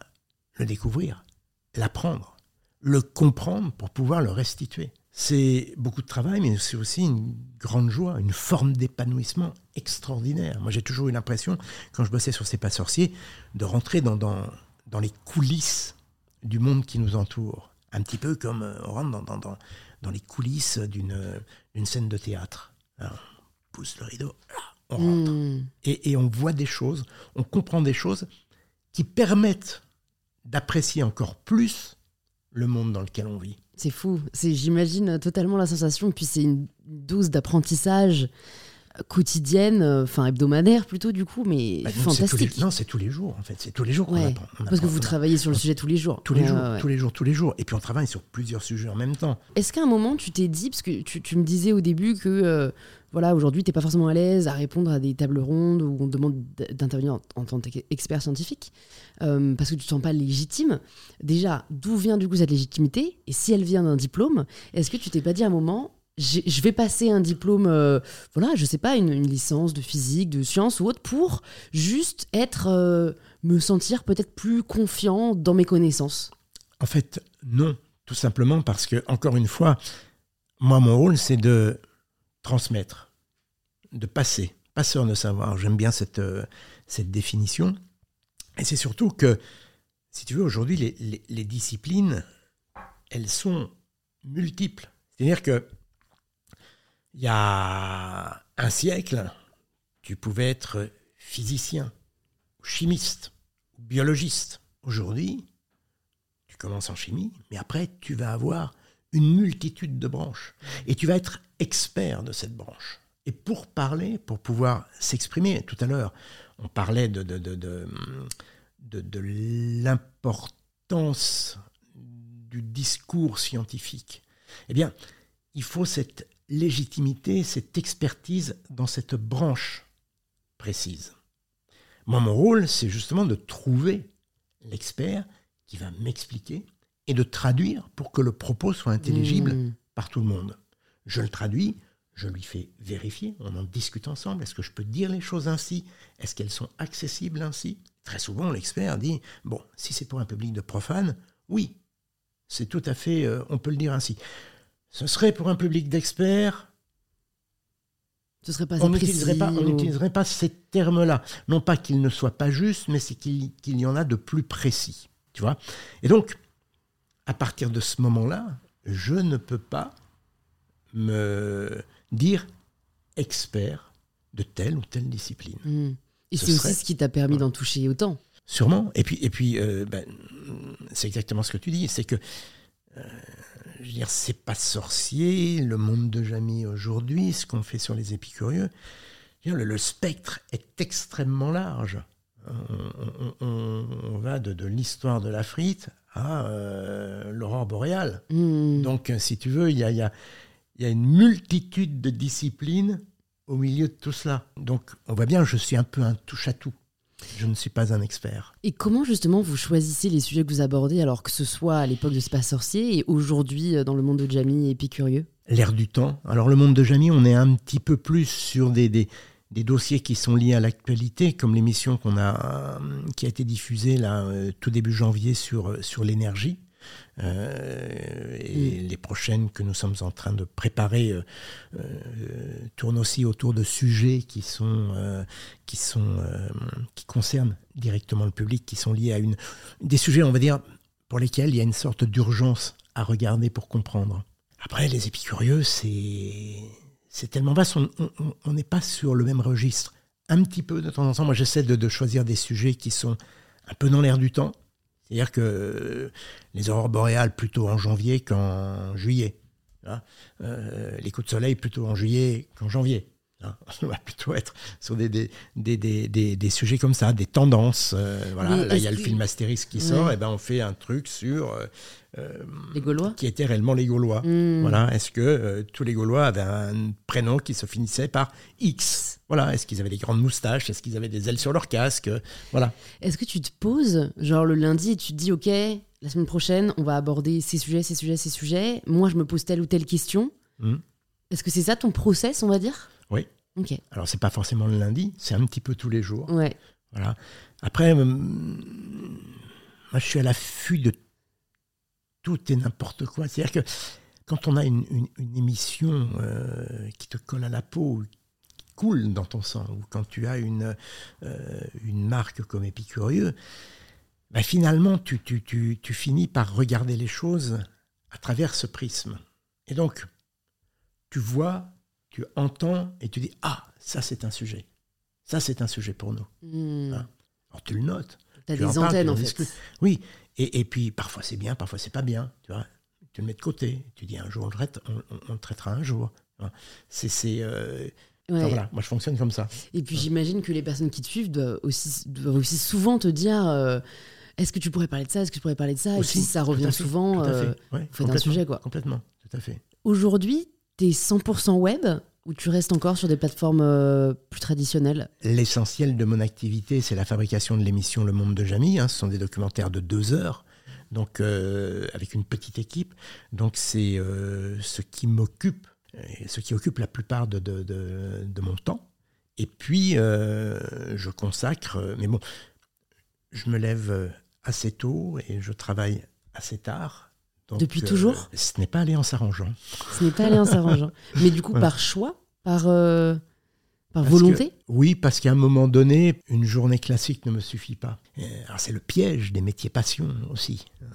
le découvrir, l'apprendre, le comprendre pour pouvoir le restituer. C'est beaucoup de travail, mais c'est aussi une grande joie, une forme d'épanouissement extraordinaire. Moi, j'ai toujours eu l'impression, quand je bossais sur C'est pas sorcier, de rentrer dans, dans, dans les coulisses du monde qui nous entoure. Un petit peu comme euh, on rentre dans, dans, dans, les coulisses d'une euh, scène de théâtre. Alors, on pousse le rideau, là, on rentre. Hmm. Et, et on voit des choses, on comprend des choses qui permettent d'apprécier encore plus le monde dans lequel on vit. C'est fou. C'est, j'imagine totalement la sensation. Puis c'est une dose d'apprentissage quotidienne, enfin hebdomadaire plutôt du coup, mais Bah, les- fantastique. non, c'est tous les jours en fait. C'est tous les jours qu'on Ouais, apprend. On Parce que vous travaillez sur le sujet tous les jours. tous les Ouais, jours, ouais. tous les jours, tous les jours. Et puis on travaille sur plusieurs sujets en même temps. Est-ce qu'à un moment tu t'es dit, parce que tu, tu me disais au début que euh, voilà aujourd'hui t'es pas forcément à l'aise à répondre à des tables rondes où on te demande d'intervenir en, tant qu'expert scientifique, euh, parce que tu te sens pas légitime. Déjà, d'où vient du coup cette légitimité? Et si elle vient d'un diplôme, est-ce que tu t'es pas dit à un moment je vais passer un diplôme, euh, voilà, je sais pas, une, une licence de physique, de sciences ou autre, pour juste être, euh, me sentir peut-être plus confiant dans mes connaissances? En fait, non, tout simplement parce que encore une fois, moi mon rôle c'est de transmettre, de passer, passeur de savoir. J'aime bien cette euh, cette définition. Et c'est surtout que, si tu veux, aujourd'hui les, les- disciplines, elles sont multiples. C'est-à-dire que il y a un siècle, tu pouvais être physicien, chimiste, biologiste. Aujourd'hui, tu commences en chimie, mais après, tu vas avoir une multitude de branches. Et tu vas être expert de cette branche. Et pour parler, pour pouvoir s'exprimer, tout à l'heure, on parlait de, de, de, de, l'importance du discours scientifique. Eh bien, il faut cette légitimité, cette expertise dans cette branche précise. Moi, mon rôle, c'est justement de trouver l'expert qui va m'expliquer et de traduire pour que le propos soit intelligible Hmm. par tout le monde. Je le traduis, je lui fais vérifier, on en discute ensemble. Est-ce que je peux dire les choses ainsi? Est-ce qu'elles sont accessibles ainsi? Très souvent, l'expert dit bon, si c'est pour un public de profanes, oui, c'est tout à fait, euh, on peut le dire ainsi. ce serait pour un public d'experts. Ce serait pas On n'utiliserait pas, ou- pas ces termes-là. Non pas qu'ils ne soient pas justes, mais c'est qu'il qu'il y en a de plus précis. Tu vois Et donc, à partir de ce moment-là, je ne peux pas me dire expert de telle ou telle discipline. Hmm. Et Ce c'est serait- aussi ce qui t'a permis d'en toucher autant. Sûrement. Et puis, et puis euh, ben, c'est exactement ce que tu dis. C'est que, euh, je veux dire, c'est pas sorcier, le monde de Jamie aujourd'hui, ce qu'on fait sur les épicurieux. Dire, Le, le spectre est extrêmement large. On, on- on- on va de, de l'histoire de la frite à euh, l'aurore boréale. Hmm. Donc, si tu veux, il y a, il y a- il y a une multitude de disciplines au milieu de tout cela. Donc, on voit bien, je suis un peu un touche-à-tout. Je ne suis pas un expert. Et comment justement vous choisissez les sujets que vous abordez alors que ce soit à l'époque de pas sorcier et aujourd'hui euh, dans le monde de Jamie épicurieux? L'air du temps. Alors, le monde de Jamie, on est un petit peu plus sur des, des, des dossiers qui sont liés à l'actualité, comme l'émission qu'on a, euh, qui a été diffusée là, euh, tout début janvier sur, sur l'énergie. Euh, et les prochaines que nous sommes en train de préparer euh, euh, tournent aussi autour de sujets qui sont qui sont qui concernent directement le public, qui sont liés à une des sujets, on va dire, pour lesquels il y a une sorte d'urgence à regarder pour comprendre. Après, les épicurieux, c'est c'est tellement vaste, on n'est pas sur le même registre. Un petit peu de temps en temps, moi j'essaie de, de choisir des sujets qui sont un peu dans l'air du temps. C'est-à-dire que euh, les aurores boréales plutôt en janvier qu'en juillet. hein. Euh, les coups de soleil plutôt en juillet qu'en janvier. Hein. On va plutôt être sur des, des, des, des, des- des sujets comme ça, des tendances. euh, voilà. Là, il y a le que- film Astérix qui sort, et ben on fait un truc sur euh, euh, Les Gaulois qui étaient réellement les Gaulois. Hmm. Voilà. Est-ce que euh, tous les Gaulois avaient un prénom qui se finissait par X? Voilà. Est-ce qu'ils avaient des grandes moustaches? Est-ce qu'ils avaient des ailes sur leur casque? Voilà. Est-ce que tu te poses, genre le lundi, et tu te dis, ok, la semaine prochaine, on va aborder ces sujets, ces sujets, ces sujets. Moi, je me pose telle ou telle question. Hmm. Est-ce que c'est ça ton process, on va dire? Oui. Ok. Alors, c'est pas forcément le lundi, c'est un petit peu tous les jours. Ouais. Voilà. Après, euh, moi, je suis à l'affût de tout et n'importe quoi. C'est-à-dire que quand on a une, une- une émission euh, qui te colle à la peau, qui coule dans ton sang, ou quand tu as une, euh, une marque comme Épicurieux, ben finalement, tu, tu, tu, tu finis par regarder les choses à travers ce prisme. Et donc, tu vois, tu entends et tu dis Ah, ça c'est un sujet. Ça c'est un sujet pour nous. Hmm. Ah. Alors tu le notes. T'as tu des en antennes, tu en en fait. Oui, et, et puis parfois c'est bien, parfois c'est pas bien. Tu vois, tu le mets de côté. Tu dis un jour on le, traite, on, on- on le traitera un jour. Tu vois. C'est, c'est, euh, enfin, voilà, moi je fonctionne comme ça. Et puis j'imagine que les personnes qui te suivent doivent aussi, doivent aussi souvent te dire euh, est-ce que tu pourrais parler de ça? Est-ce que tu pourrais parler de ça? Et Aussi, puis ça tout à revient souvent. euh. Ouais, vous faites un sujet, quoi. Complètement, tout à fait. Aujourd'hui, t'es 100% web ou tu restes encore sur des plateformes euh, plus traditionnelles? L'essentiel de mon activité, c'est la fabrication de l'émission Le Monde de Jamie. hein. Ce sont des documentaires de deux heures, donc euh, avec une petite équipe. Donc c'est euh, ce qui m'occupe, ce qui occupe la plupart de, de, mon temps. Et puis je consacre, mais bon, je me lève assez tôt et je travaille assez tard. Donc, Depuis euh, toujours Ce n'est pas aller en s'arrangeant. Ce n'est pas aller en s'arrangeant. Mais du coup, Voilà. par choix Par, euh, par Parce volonté que- Oui, parce qu'à un moment donné, une journée classique ne me suffit pas. Alors c'est le piège des métiers passion aussi. Euh,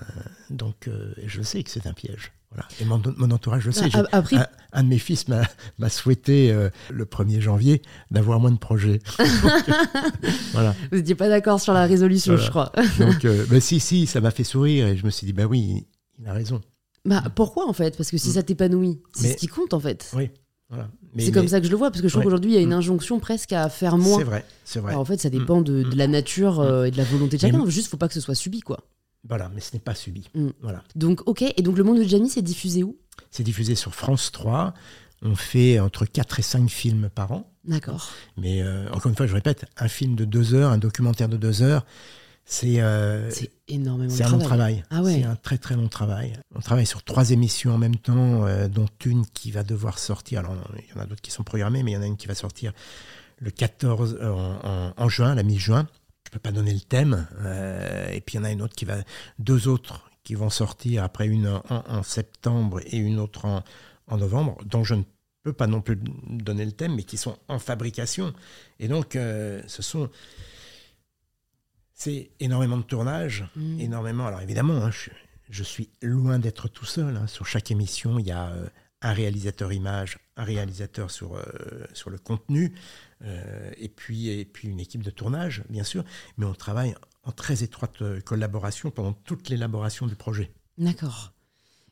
donc je sais que c'est un piège. Voilà. Et mon, mon entourage le sait. Ah, J'ai- Après, un, un de mes fils m'a m'a souhaité euh, le 1er janvier d'avoir moins de projets. voilà. vous n'étiez pas d'accord sur la résolution, Voilà. je crois. Donc, euh, bah, si, si, ça m'a fait sourire et je me suis dit, bah oui, il a raison. Bah, pourquoi en fait? Parce que si Mm. ça t'épanouit, c'est Mais- ce qui compte en fait. Oui, voilà. Mais- c'est comme mais ça que je le vois, parce que je trouve Ouais. qu'aujourd'hui, il y a une Mm. injonction presque à faire moins. C'est vrai, c'est vrai. Alors, en fait, ça dépend de, de la nature euh, et de la volonté de Mais- chacun. Juste, faut pas que ce soit subi, quoi. Voilà, mais ce n'est pas subi. Mm. Voilà. Donc, ok. Et donc, le monde de Jamie, c'est diffusé où? C'est diffusé sur France 3. On fait entre 4 et 5 films par an. D'accord. Mais euh, encore une fois, je répète, un film de 2 heures, un documentaire de 2 heures, c'est euh, C'est énormément de c'est un long travail. Ah ouais. C'est un très très long travail. On travaille sur trois émissions en même temps, euh, dont une qui va devoir sortir. Alors, il y en a d'autres qui sont programmées, mais il y en a une qui va sortir le 14 euh, en, en- en juin, la mi-juin. Je peux pas donner le thème. Et puis il y en a une autre qui va, deux autres qui vont sortir après une en, en septembre et une autre en, en novembre, dont je ne peux pas non plus donner le thème, mais qui sont en fabrication. Et donc, ce sont. C'est énormément de tournage, Mm. énormément. Alors évidemment, hein, je, je suis loin d'être tout seul. hein. Sur chaque émission, il y a euh, un réalisateur image, un réalisateur sur, euh, sur le contenu, euh, et, puis, et puis une équipe de tournage, bien sûr. Mais on travaille en très étroite collaboration pendant toute l'élaboration du projet. D'accord.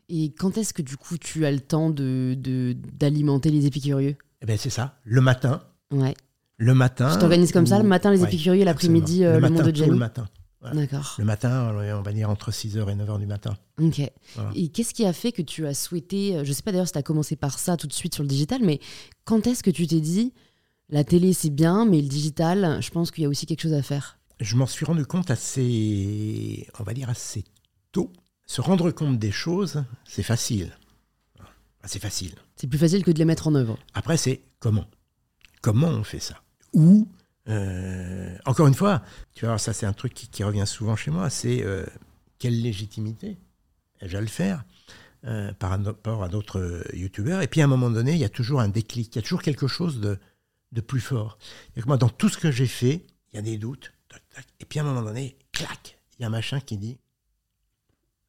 Et quand est-ce que du coup tu as le temps de de- d'alimenter les épicurieux? Eh bien, c'est ça. Le matin, Ouais. Le matin. Tu t'organises comme ça, le matin les Ouais, épicurieux, l'après-midi euh, le, matin, monde de Jamie le matin. Voilà. D'accord. Le matin, on va dire entre 6h et 9h du matin. Ok. Voilà. Et qu'est-ce qui a fait que tu as souhaité, euh, je sais pas d'ailleurs si tu as commencé par ça tout de suite sur le digital, mais quand est-ce que tu t'es dit, la télé c'est bien, mais le digital, je pense qu'il y a aussi quelque chose à faire? Je m'en suis rendu compte assez, on va dire assez tôt. Se rendre compte des choses, c'est facile. C'est facile. C'est plus facile que de les mettre en œuvre. Après, c'est comment? Comment on fait ça? Ou, euh, encore une fois, tu vois, ça c'est un truc qui, revient souvent chez moi, c'est euh, quelle légitimité ai-je à le faire euh, par rapport à d'autres youtubeurs Et puis à un moment donné, il y a toujours un déclic, il y a toujours quelque chose de, plus fort. Et moi, dans tout ce que j'ai fait, il y a des doutes, et puis à un moment donné, clac, il y a un machin qui dit,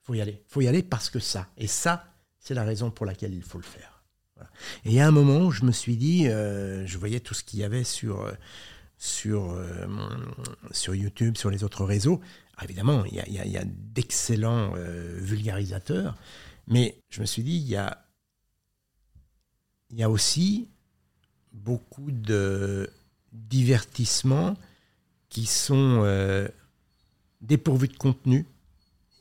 faut y aller, faut y aller parce que ça, et ça, c'est la raison pour laquelle il faut le faire. Et a un moment je me suis dit, euh, je voyais tout ce qu'il y avait sur, euh, sur, euh, sur YouTube, sur les autres réseaux. Alors, évidemment, il y a, a- a d'excellents vulgarisateurs, mais je me suis dit, il y a, il y a aussi beaucoup de divertissements qui sont dépourvus de contenu.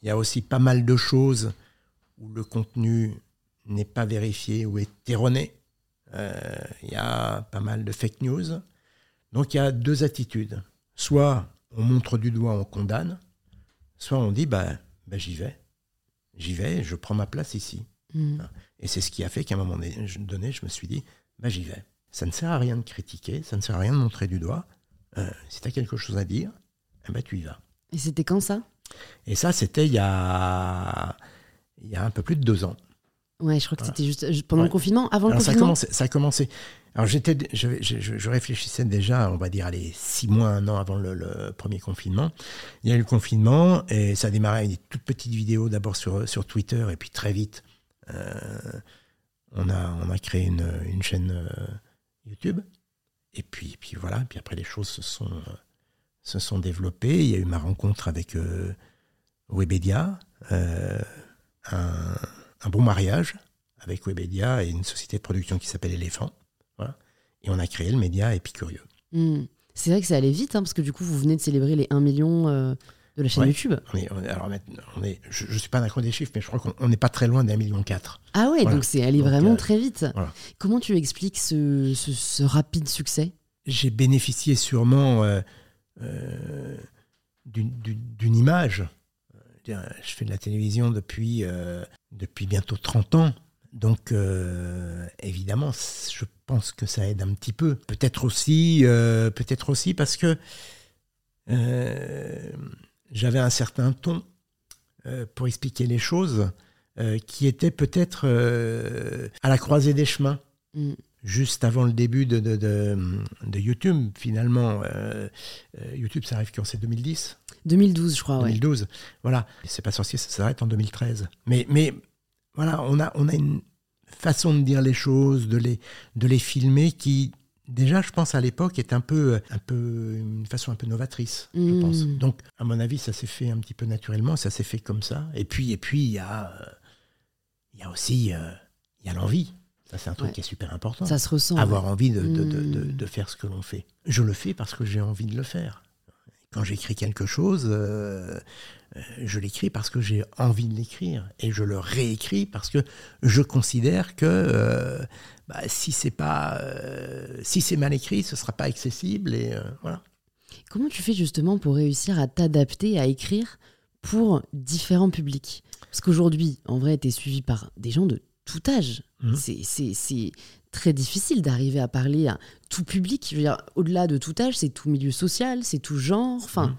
Il y a aussi pas mal de choses où le contenu n'est pas vérifié ou est erroné. Euh, il y a pas mal de fake news. Donc il y a deux attitudes. Soit on montre du doigt, on condamne, soit on dit bah, bah, j'y vais. J'y vais, je prends ma place ici. Mm. Et c'est ce qui a fait qu'à un moment donné, je me suis dit bah, j'y vais. Ça ne sert à rien de critiquer, ça ne sert à rien de montrer du doigt. Euh, si tu as quelque chose à dire, eh ben, tu y vas. Et c'était quand ça? Et ça, c'était il y a, il y a un peu plus de deux ans. Ouais, je crois que Voilà. c'était juste euh, pendant le confinement, avant Alors le ça confinement. Ça a commencé. Alors j'étais, je, je- je- réfléchissais déjà, on va dire, allez, six mois, un an avant le, le premier confinement. Il y a eu le confinement et ça a démarré avec des toutes petites vidéos, d'abord sur, sur Twitter et puis très vite, euh, on, a, on a créé une, une chaîne euh, YouTube. Et puis, puis voilà, puis après les choses se sont, euh, se sont développées. Il y a eu ma rencontre avec Webedia, un, un bon mariage avec Webedia et une société de production qui s'appelle Éléphant. Voilà. Et on a créé le média Épicurieux. Mm. C'est vrai que ça allait vite, hein, parce que du coup, vous venez de célébrer les 1 million euh, de la chaîne Ouais. YouTube. On est, on est- alors maintenant, on est, je ne suis pas d'accord des chiffres, mais je crois qu'on on n'est pas très loin d'un million quatre. Ah ouais, Voilà. donc c'est allé vraiment euh, très vite. voilà. Comment tu expliques ce, ce- ce rapide succès? J'ai bénéficié sûrement euh, d'une image. Je fais de la télévision depuis, euh, depuis bientôt 30 ans. Donc, euh, évidemment, je pense que ça aide un petit peu. Peut-être aussi, euh, peut-être aussi parce que j'avais un certain ton pour expliquer les choses qui était peut-être à la croisée des chemins Mm. juste avant le début de, de, de- de YouTube, finalement. euh, YouTube, ça arrive quand C'est 2010 2012, je crois, ouais. 2012. Voilà. C'est pas sorcier, ça s'arrête en 2013. Mais, mais voilà, on a, on a une façon de dire les choses, de les, de les filmer qui, déjà, je pense, à l'époque, est un peu, un peu, une façon un peu novatrice, je Mm. pense. Donc, à mon avis, ça s'est fait un petit peu naturellement, ça s'est fait comme ça. Et puis, et puis, il y a, il y a aussi, euh, il y a l'envie. Ça, c'est un truc Ouais. qui est super important Ça se ressent. avoir ouais. envie de, de- de- de faire ce que l'on fait. Je le fais parce que j'ai envie de le faire. Quand j'écris quelque chose, euh, euh, je l'écris parce que j'ai envie de l'écrire et je le réécris parce que je considère que euh, bah, si c'est pas euh, si c'est mal écrit, ce sera pas accessible et voilà. Comment tu fais justement pour réussir à t'adapter, à écrire pour différents publics? Parce qu'aujourd'hui, en vrai, tu es suivi par des gens de tout âge. C'est c'est très difficile d'arriver à parler à tout public. Je veux dire, au-delà de tout âge, c'est tout milieu social, c'est tout genre. Enfin, Mhm.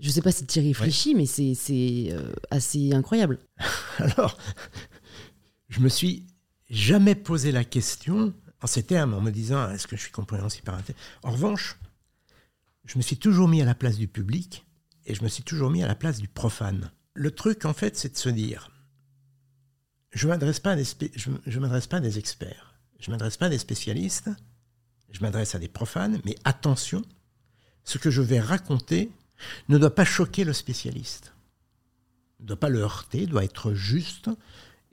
Je sais pas si tu y réfléchis, mais c'est euh, assez incroyable. Alors, je me suis jamais posé la question en ces termes, en me disant est-ce que je suis compréhensible par un En revanche, je me suis toujours mis à la place du public et je me suis toujours mis à la place du profane. Le truc, en fait, c'est de se dire je ne m'adresse pas, à des je, m'adresse pas à des experts, je ne m'adresse pas à des spécialistes, je m'adresse à des profanes, mais attention, ce que je vais raconter ne doit pas choquer le spécialiste, ne doit pas le heurter, doit être juste,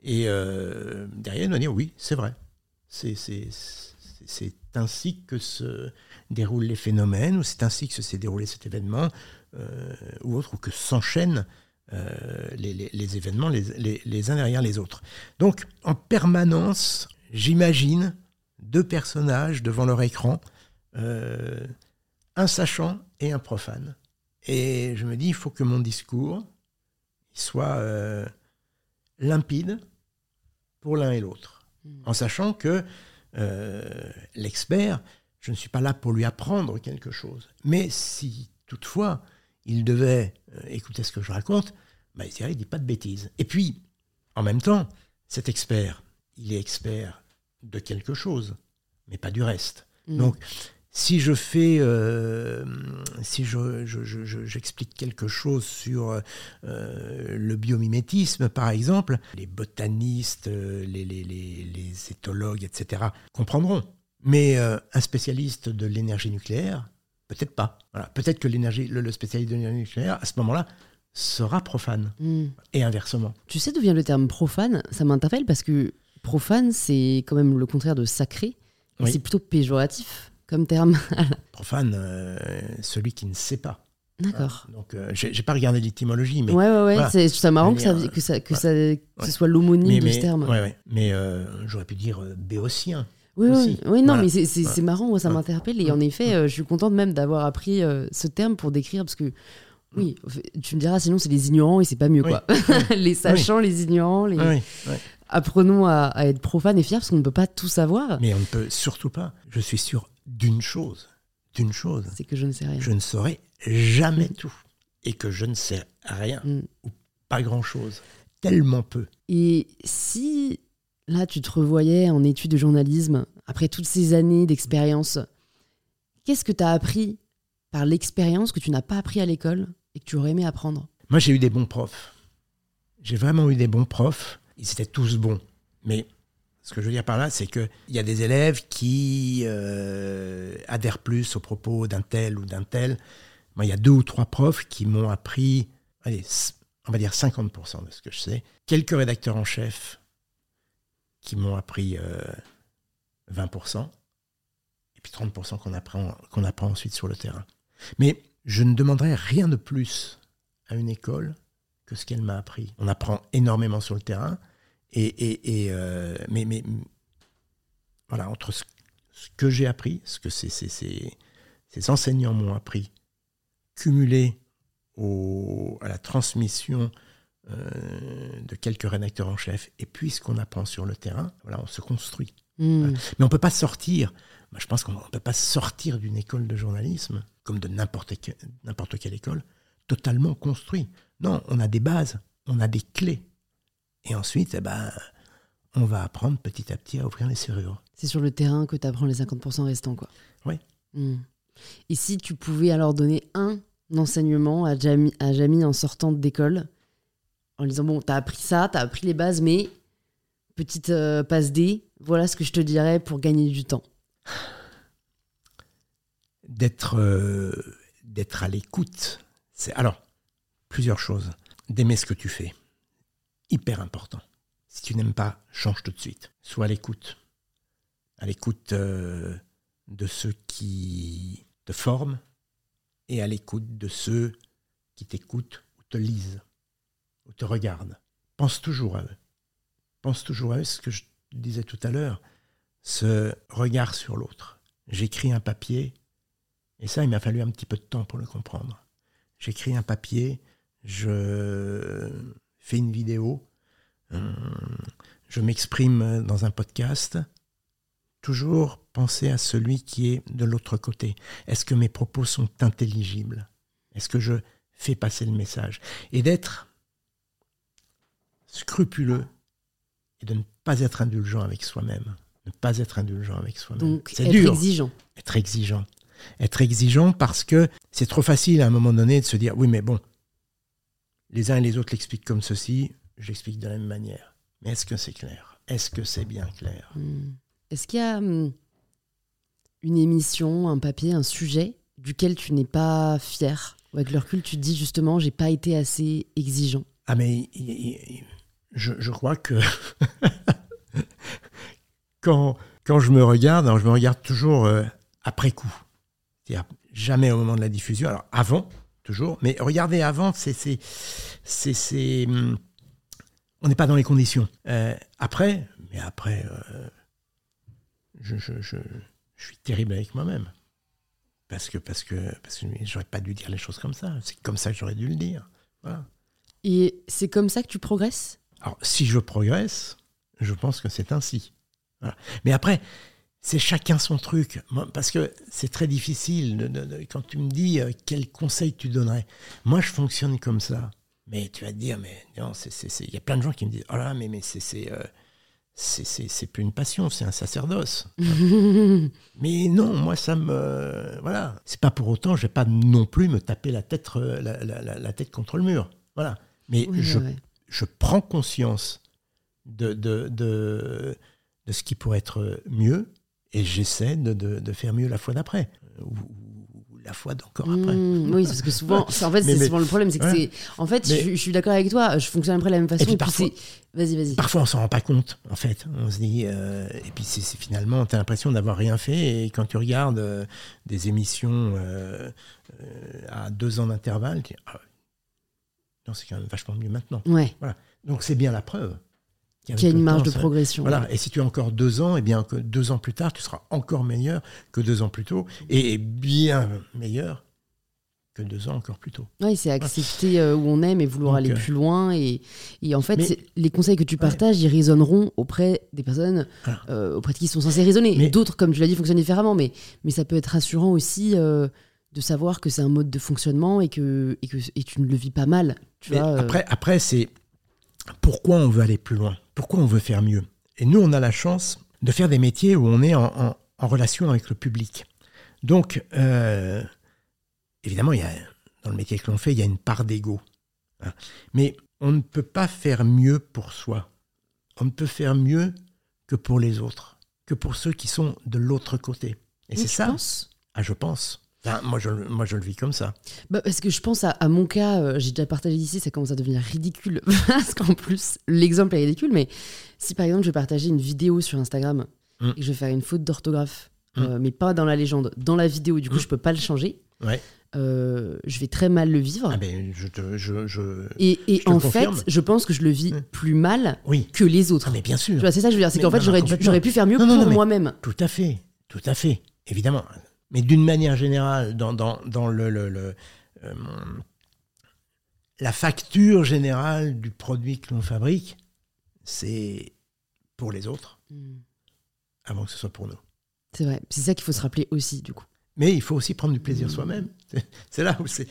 et euh, derrière, il doit dire oui, c'est vrai. C'est ainsi que se déroulent les phénomènes, ou c'est ainsi que s'est déroulé cet événement, euh, ou autre, ou que s'enchaînent euh, les, événements les, uns derrière les autres. Donc, en permanence, j'imagine deux personnages devant leur écran, un sachant et un profane. Et je me dis, il faut que mon discours soit limpide, pour l'un et l'autre. Hmm. En sachant que euh, l'expert, je ne suis pas là pour lui apprendre quelque chose. Mais si toutefois il devait euh, écouter ce que je raconte, bah, il ne dit pas de bêtises. Et puis, en même temps, cet expert, il est expert de quelque chose, mais pas du reste. Hmm. Donc, si je fais, euh, si je, j'explique quelque chose sur euh, le biomimétisme, par exemple, les botanistes, euh, les, les, les, éthologues, etc., comprendront. Mais un spécialiste de l'énergie nucléaire, peut-être pas. Voilà. Peut-être que l'énergie, le, spécialiste de l'énergie nucléaire, à ce moment-là, sera profane. Hmm. Et inversement. Tu sais d'où vient le terme profane? Ça m'interpelle parce que profane, c'est quand même le contraire de sacré. C'est plutôt péjoratif comme terme Profane, euh, celui qui ne sait pas. D'accord. donc, euh, j'ai pas regardé l'étymologie, mais. Ouais, ouais, ouais. C'est marrant que, ça, que, ça, que, ça, ce soit l'homonyme de ce terme. Ouais, ouais. Mais euh, j'aurais pu dire béotien. Oui, oui, oui, non, mais c'est marrant, moi, ça m'interpelle. Et en effet, je suis contente même d'avoir appris ce terme pour décrire, parce que, oui, tu me diras, sinon, c'est les ignorants et c'est pas mieux, quoi. les sachants, les ignorants, les apprenons à, être profanes et fiers parce qu'on ne peut pas tout savoir. Mais on ne peut surtout pas. Je suis sûr d'une chose, d'une chose. C'est que je ne sais rien. Je ne saurai jamais mm. tout. Et que je ne sais rien, mm. ou pas grand-chose. Tellement peu. Et si, là, tu te revoyais en études de journalisme, après toutes ces années d'expérience, qu'est-ce que tu as appris par l'expérience que tu n'as pas appris à l'école et que tu aurais aimé apprendre? Moi, j'ai eu des bons profs. J'ai vraiment eu des bons profs. Ils étaient tous bons. Mais ce que je veux dire par là, c'est qu'il y a des élèves qui euh, adhèrent plus aux propos d'un tel ou d'un tel. Moi, il y a deux ou trois profs qui m'ont appris, allez, on va dire 50% de ce que je sais. Quelques rédacteurs en chef qui m'ont appris 20%. Euh, et puis 30% qu'on apprend, qu'on apprend ensuite sur le terrain. Mais je ne demanderai rien de plus à une école que ce qu'elle m'a appris. On apprend énormément sur le terrain. Et, et, euh, mais, mais voilà, entre ce, que j'ai appris, ce que ces, ces, enseignants m'ont appris, cumulé au, à la transmission euh, de quelques rédacteurs en chef, et puis ce qu'on apprend sur le terrain, voilà, on se construit. Hmm. Mais on ne peut pas sortir, je pense qu'on ne peut pas sortir d'une école de journalisme, comme de n'importe quelle école, totalement construit. Non, on a des bases, on a des clés. Et ensuite, eh ben, on va apprendre petit à petit à ouvrir les serrures. C'est sur le terrain que tu apprends les 50% restants, quoi. Oui. Hmm. Et si tu pouvais alors donner un enseignement à Jamie, à Jamie en sortant d'école, en lui disant, bon, t'as appris ça, t'as appris les bases, mais petite euh, passe D, voilà ce que je te dirais pour gagner du temps. D'être euh, d'être à l'écoute. C'est alors plusieurs choses. D'aimer ce que tu fais hyper important. Si tu n'aimes pas, change tout de suite. Sois à l'écoute. À l'écoute euh, de ceux qui te forment et à l'écoute de ceux qui t'écoutent ou te lisent ou te regardent. Pense toujours à eux. Pense toujours à eux, ce que je disais tout à l'heure, ce regard sur l'autre. J'écris un papier, et ça, il m'a fallu un petit peu de temps pour le comprendre. J'écris un papier, je fais une vidéo, euh, je m'exprime dans un podcast, toujours penser à celui qui est de l'autre côté. Est-ce que mes propos sont intelligibles? Est-ce que je fait passer le message? Et d'être scrupuleux et de ne pas être indulgent avec soi-même. Ne pas être indulgent avec soi-même. Donc, être exigeant. Être exigeant. Être exigeant parce que c'est trop facile à un moment donné de se dire oui, mais bon, les uns et les autres l'expliquent comme ceci, j'explique de la même manière. Mais est-ce que c'est clair? Est-ce que c'est bien clair? Hmm. Est-ce qu'il y a hmm, une émission, un papier, un sujet duquel tu n'es pas fier? Avec le recul, tu te dis justement, j'ai pas été assez exigeant? Ah, mais je, je crois que quand, quand je me regarde, alors je me regarde toujours euh, après coup. C'est-à-dire jamais au moment de la diffusion. Alors avant, toujours, mais regardez avant, c'est. c'est, hum, on n'est pas dans les conditions. Euh, après, mais après, euh, je, je, je, je, suis terrible avec moi-même. Parce que, parce que, parce que j'aurais pas dû dire les choses comme ça. C'est comme ça que j'aurais dû le dire. Voilà. Et c'est comme ça que tu progresses? Alors, si je progresse, je pense que c'est ainsi. Mais après, c'est chacun son truc. Parce que c'est très difficile quand tu me dis euh, quel conseil tu donnerais. Moi, je fonctionne comme ça. Mais tu vas te dire, mais non, il y a plein de gens qui me disent, oh là, mais, mais c'est. Euh, c'est plus une passion, c'est un sacerdoce. mais non, moi ça me voilà, c'est pas pour autant, je vais pas non plus me taper la tête euh, la, tête contre le mur. Voilà. Mais je, je prends conscience de, de, de, de, ce qui pourrait être mieux et j'essaie de, de, faire mieux la fois d'après. Ou, la fois d'encore après. Mmh, oui, parce que souvent, en fait, c'est souvent le problème, c'est que c'est. En fait, je, suis d'accord avec toi, je fonctionne après de la même façon. Et puis, parfois, vas-y, vas-y. Parfois, on s'en rend pas compte, en fait. On se dit, euh, et puis c'est finalement, tu as l'impression d'avoir rien fait, et quand tu regardes euh, des émissions euh, à deux ans d'intervalle, tu dis, ah, non, c'est quand même vachement mieux maintenant. Ouais. Voilà. Donc c'est bien la preuve. Qu'il y a une marge de progression. Voilà. Et si tu as encore deux ans, et eh bien que deux ans plus tard, tu seras encore meilleur que deux ans plus tôt, et bien meilleur que deux ans encore plus tôt. Oui, c'est accepter euh, où on aime et vouloir aller euh, plus loin. Et, et en fait, les conseils que tu partages, ils résonneront auprès des personnes euh, auprès de qui ils sont censés résonner. D'autres, comme tu l'as dit, fonctionnent différemment, mais, mais ça peut être rassurant aussi de savoir que c'est un mode de fonctionnement et que, et que et tu ne le vis pas mal. Tu vois, après, après c'est pourquoi on veut aller plus loin? Pourquoi on veut faire mieux? Et nous, on a la chance de faire des métiers où on est en, relation avec le public. Donc, euh, évidemment, il y a, dans le métier que l'on fait, il y a une part d'ego. Hein. Mais on ne peut pas faire mieux pour soi. On ne peut faire mieux que pour les autres, que pour ceux qui sont de l'autre côté. Et c'est ça. Ah, je pense moi, je, moi, je le vis comme ça. Bah, parce que je pense à, mon cas, euh, j'ai déjà partagé ici, ça commence à devenir ridicule. parce qu'en plus, l'exemple est ridicule, mais si par exemple je vais partager une vidéo sur Instagram mm. et que je vais faire une faute d'orthographe, mm. euh, mais pas dans la légende, dans la vidéo, du coup, mm. je peux pas le changer. Ouais. Euh, je vais très mal le vivre. Ah ben, je te, je, je, et, et en fait, je pense que je le vis plus mal oui. que les autres. Ah mais bien sûr. C'est ça que je veux dire. C'est qu'en fait, j'aurais pu faire mieux pour moi-même. Tout à fait. Tout à fait. Évidemment. Mais d'une manière générale, dans, dans, dans le, le, euh, la facture générale du produit que l'on fabrique, c'est pour les autres, hmm. avant que ce soit pour nous. C'est vrai, c'est ça qu'il faut se rappeler aussi, du coup. Mais il faut aussi prendre du plaisir hmm. soi-même. C'est là où c'est,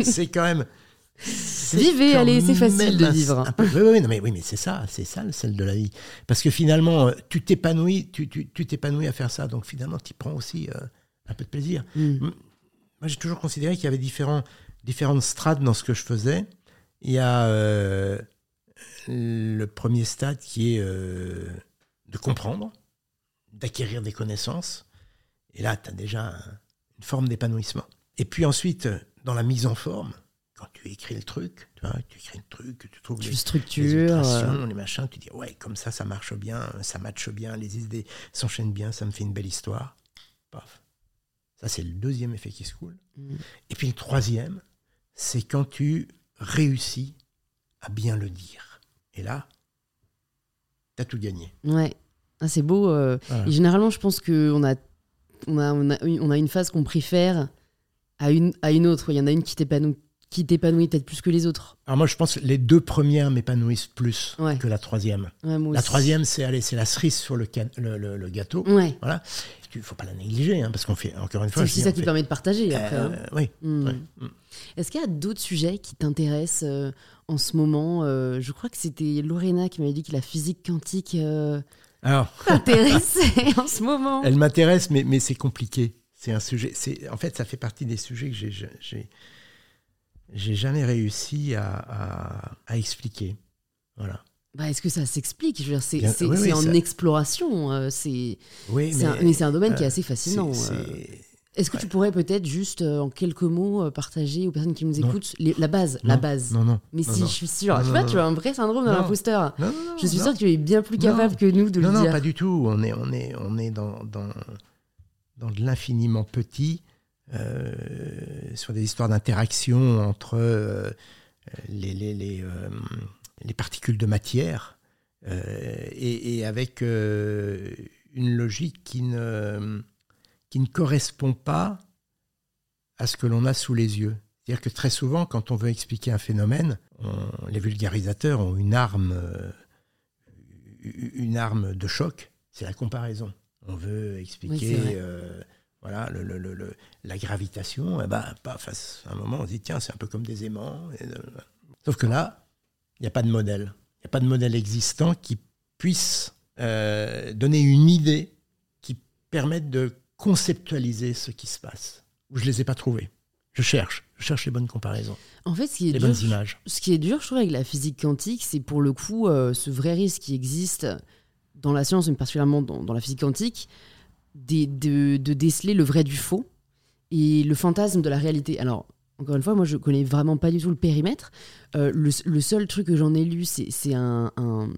c'est quand même. Vivez, allez, c'est facile de vivre. oui, oui, non, mais, oui, mais c'est ça, c'est ça, celle de la vie. Parce que finalement, euh, tu t'épanouis, tu, tu, tu t'épanouis à faire ça, donc finalement, tu prends aussi. Euh, un peu de plaisir. Mm. Moi, j'ai toujours considéré qu'il y avait différents, différentes strates dans ce que je faisais. Il y a euh, le premier stade qui est euh, de comprendre, d'acquérir des connaissances. Et là, tu as déjà une forme d'épanouissement. Et puis ensuite, dans la mise en forme, quand tu écris le truc, tu, vois, tu écris le truc, tu trouves les, structures, les, les machins, tu dis ouais, comme ça, ça marche bien, ça matche bien, les idées s'enchaînent bien, ça me fait une belle histoire. Paf. Ça, c'est le deuxième effet qui se coule. Mm. Et puis le troisième, c'est quand tu réussis à bien le dire. Et là, tu as tout gagné. Ouais, ah, c'est beau. Euh. généralement, je pense qu'on a, on a, on a, on a une phase qu'on préfère à une, à une autre. Il y en a une qui t'épanouit qui t'épanouit peut-être plus que les autres. Alors moi, je pense que les deux premières m'épanouissent plus Ouais. que la troisième. Ouais, La troisième, c'est allez, c'est la cerise sur le, ca- le, le- le gâteau. Ouais. Voilà. Il faut pas la négliger, hein, parce qu'on fait, encore une C'est fois, je aussi ça qui fait- permet de partager après. Euh, hein. oui. Hmm. ouais. Mm. Est-ce qu'il y a d'autres sujets qui t'intéressent euh, en ce moment Euh, Je crois que c'était Lorena qui m'avait dit que la physique quantique t'intéressait en ce moment. elle m'intéresse, mais, mais c'est compliqué. C'est un sujet. C'est en fait, ça fait partie des sujets que j'ai j'ai jamais réussi à, à, à expliquer. Voilà. Bah, Est-ce que ça s'explique? Dire, c'est oui, oui, en ça- exploration. euh, c'est Oui, mais c'est un domaine qui est euh, assez fascinant. euh. Est-ce que tu pourrais peut-être juste euh, en quelques mots euh, partager aux personnes qui nous Non. écoutent les- la base, la non, base? Non, non. Mais non, si, non. je suis sûre. Non, tu non, vois, non, tu as un vrai syndrome de Non. l'imposteur. Non, non, non, Je suis non. sûre que tu es bien plus Non. capable que nous de non, le non, dire. pas du tout. On est, on est, on est dans, dans, dans de l'infiniment petit, sur des histoires d'interaction entre euh, les, les, les, euh, les particules de matière euh, et, et avec euh, une logique qui ne, qui ne correspond pas à ce que l'on a sous les yeux. C'est-à-dire que très souvent, quand on veut expliquer un phénomène, on- les vulgarisateurs ont une arme, euh, une arme de choc, c'est la comparaison. On veut expliquer euh, voilà, le, le- le- le- la gravitation, et ben, paf, à un moment, on se dit, tiens, c'est un peu comme des aimants. et, euh, Sauf que là, il n'y a pas de modèle. Il n'y a pas de modèle existant qui puisse euh, donner une idée qui permette de conceptualiser ce qui se passe. Je ne les ai pas trouvés. Je cherche. Je cherche les bonnes comparaisons, En fait, ce qui est les dur, bonnes images. ce qui est dur, je trouve, avec la physique quantique, c'est pour le coup euh, ce vrai risque qui existe dans la science, mais particulièrement dans, dans la physique quantique, de, de déceler le vrai du faux et le fantasme de la réalité. Alors, encore une fois, moi, je connais vraiment pas du tout le périmètre. Euh, le, le seul truc que j'en ai lu, c'est c'est un, un-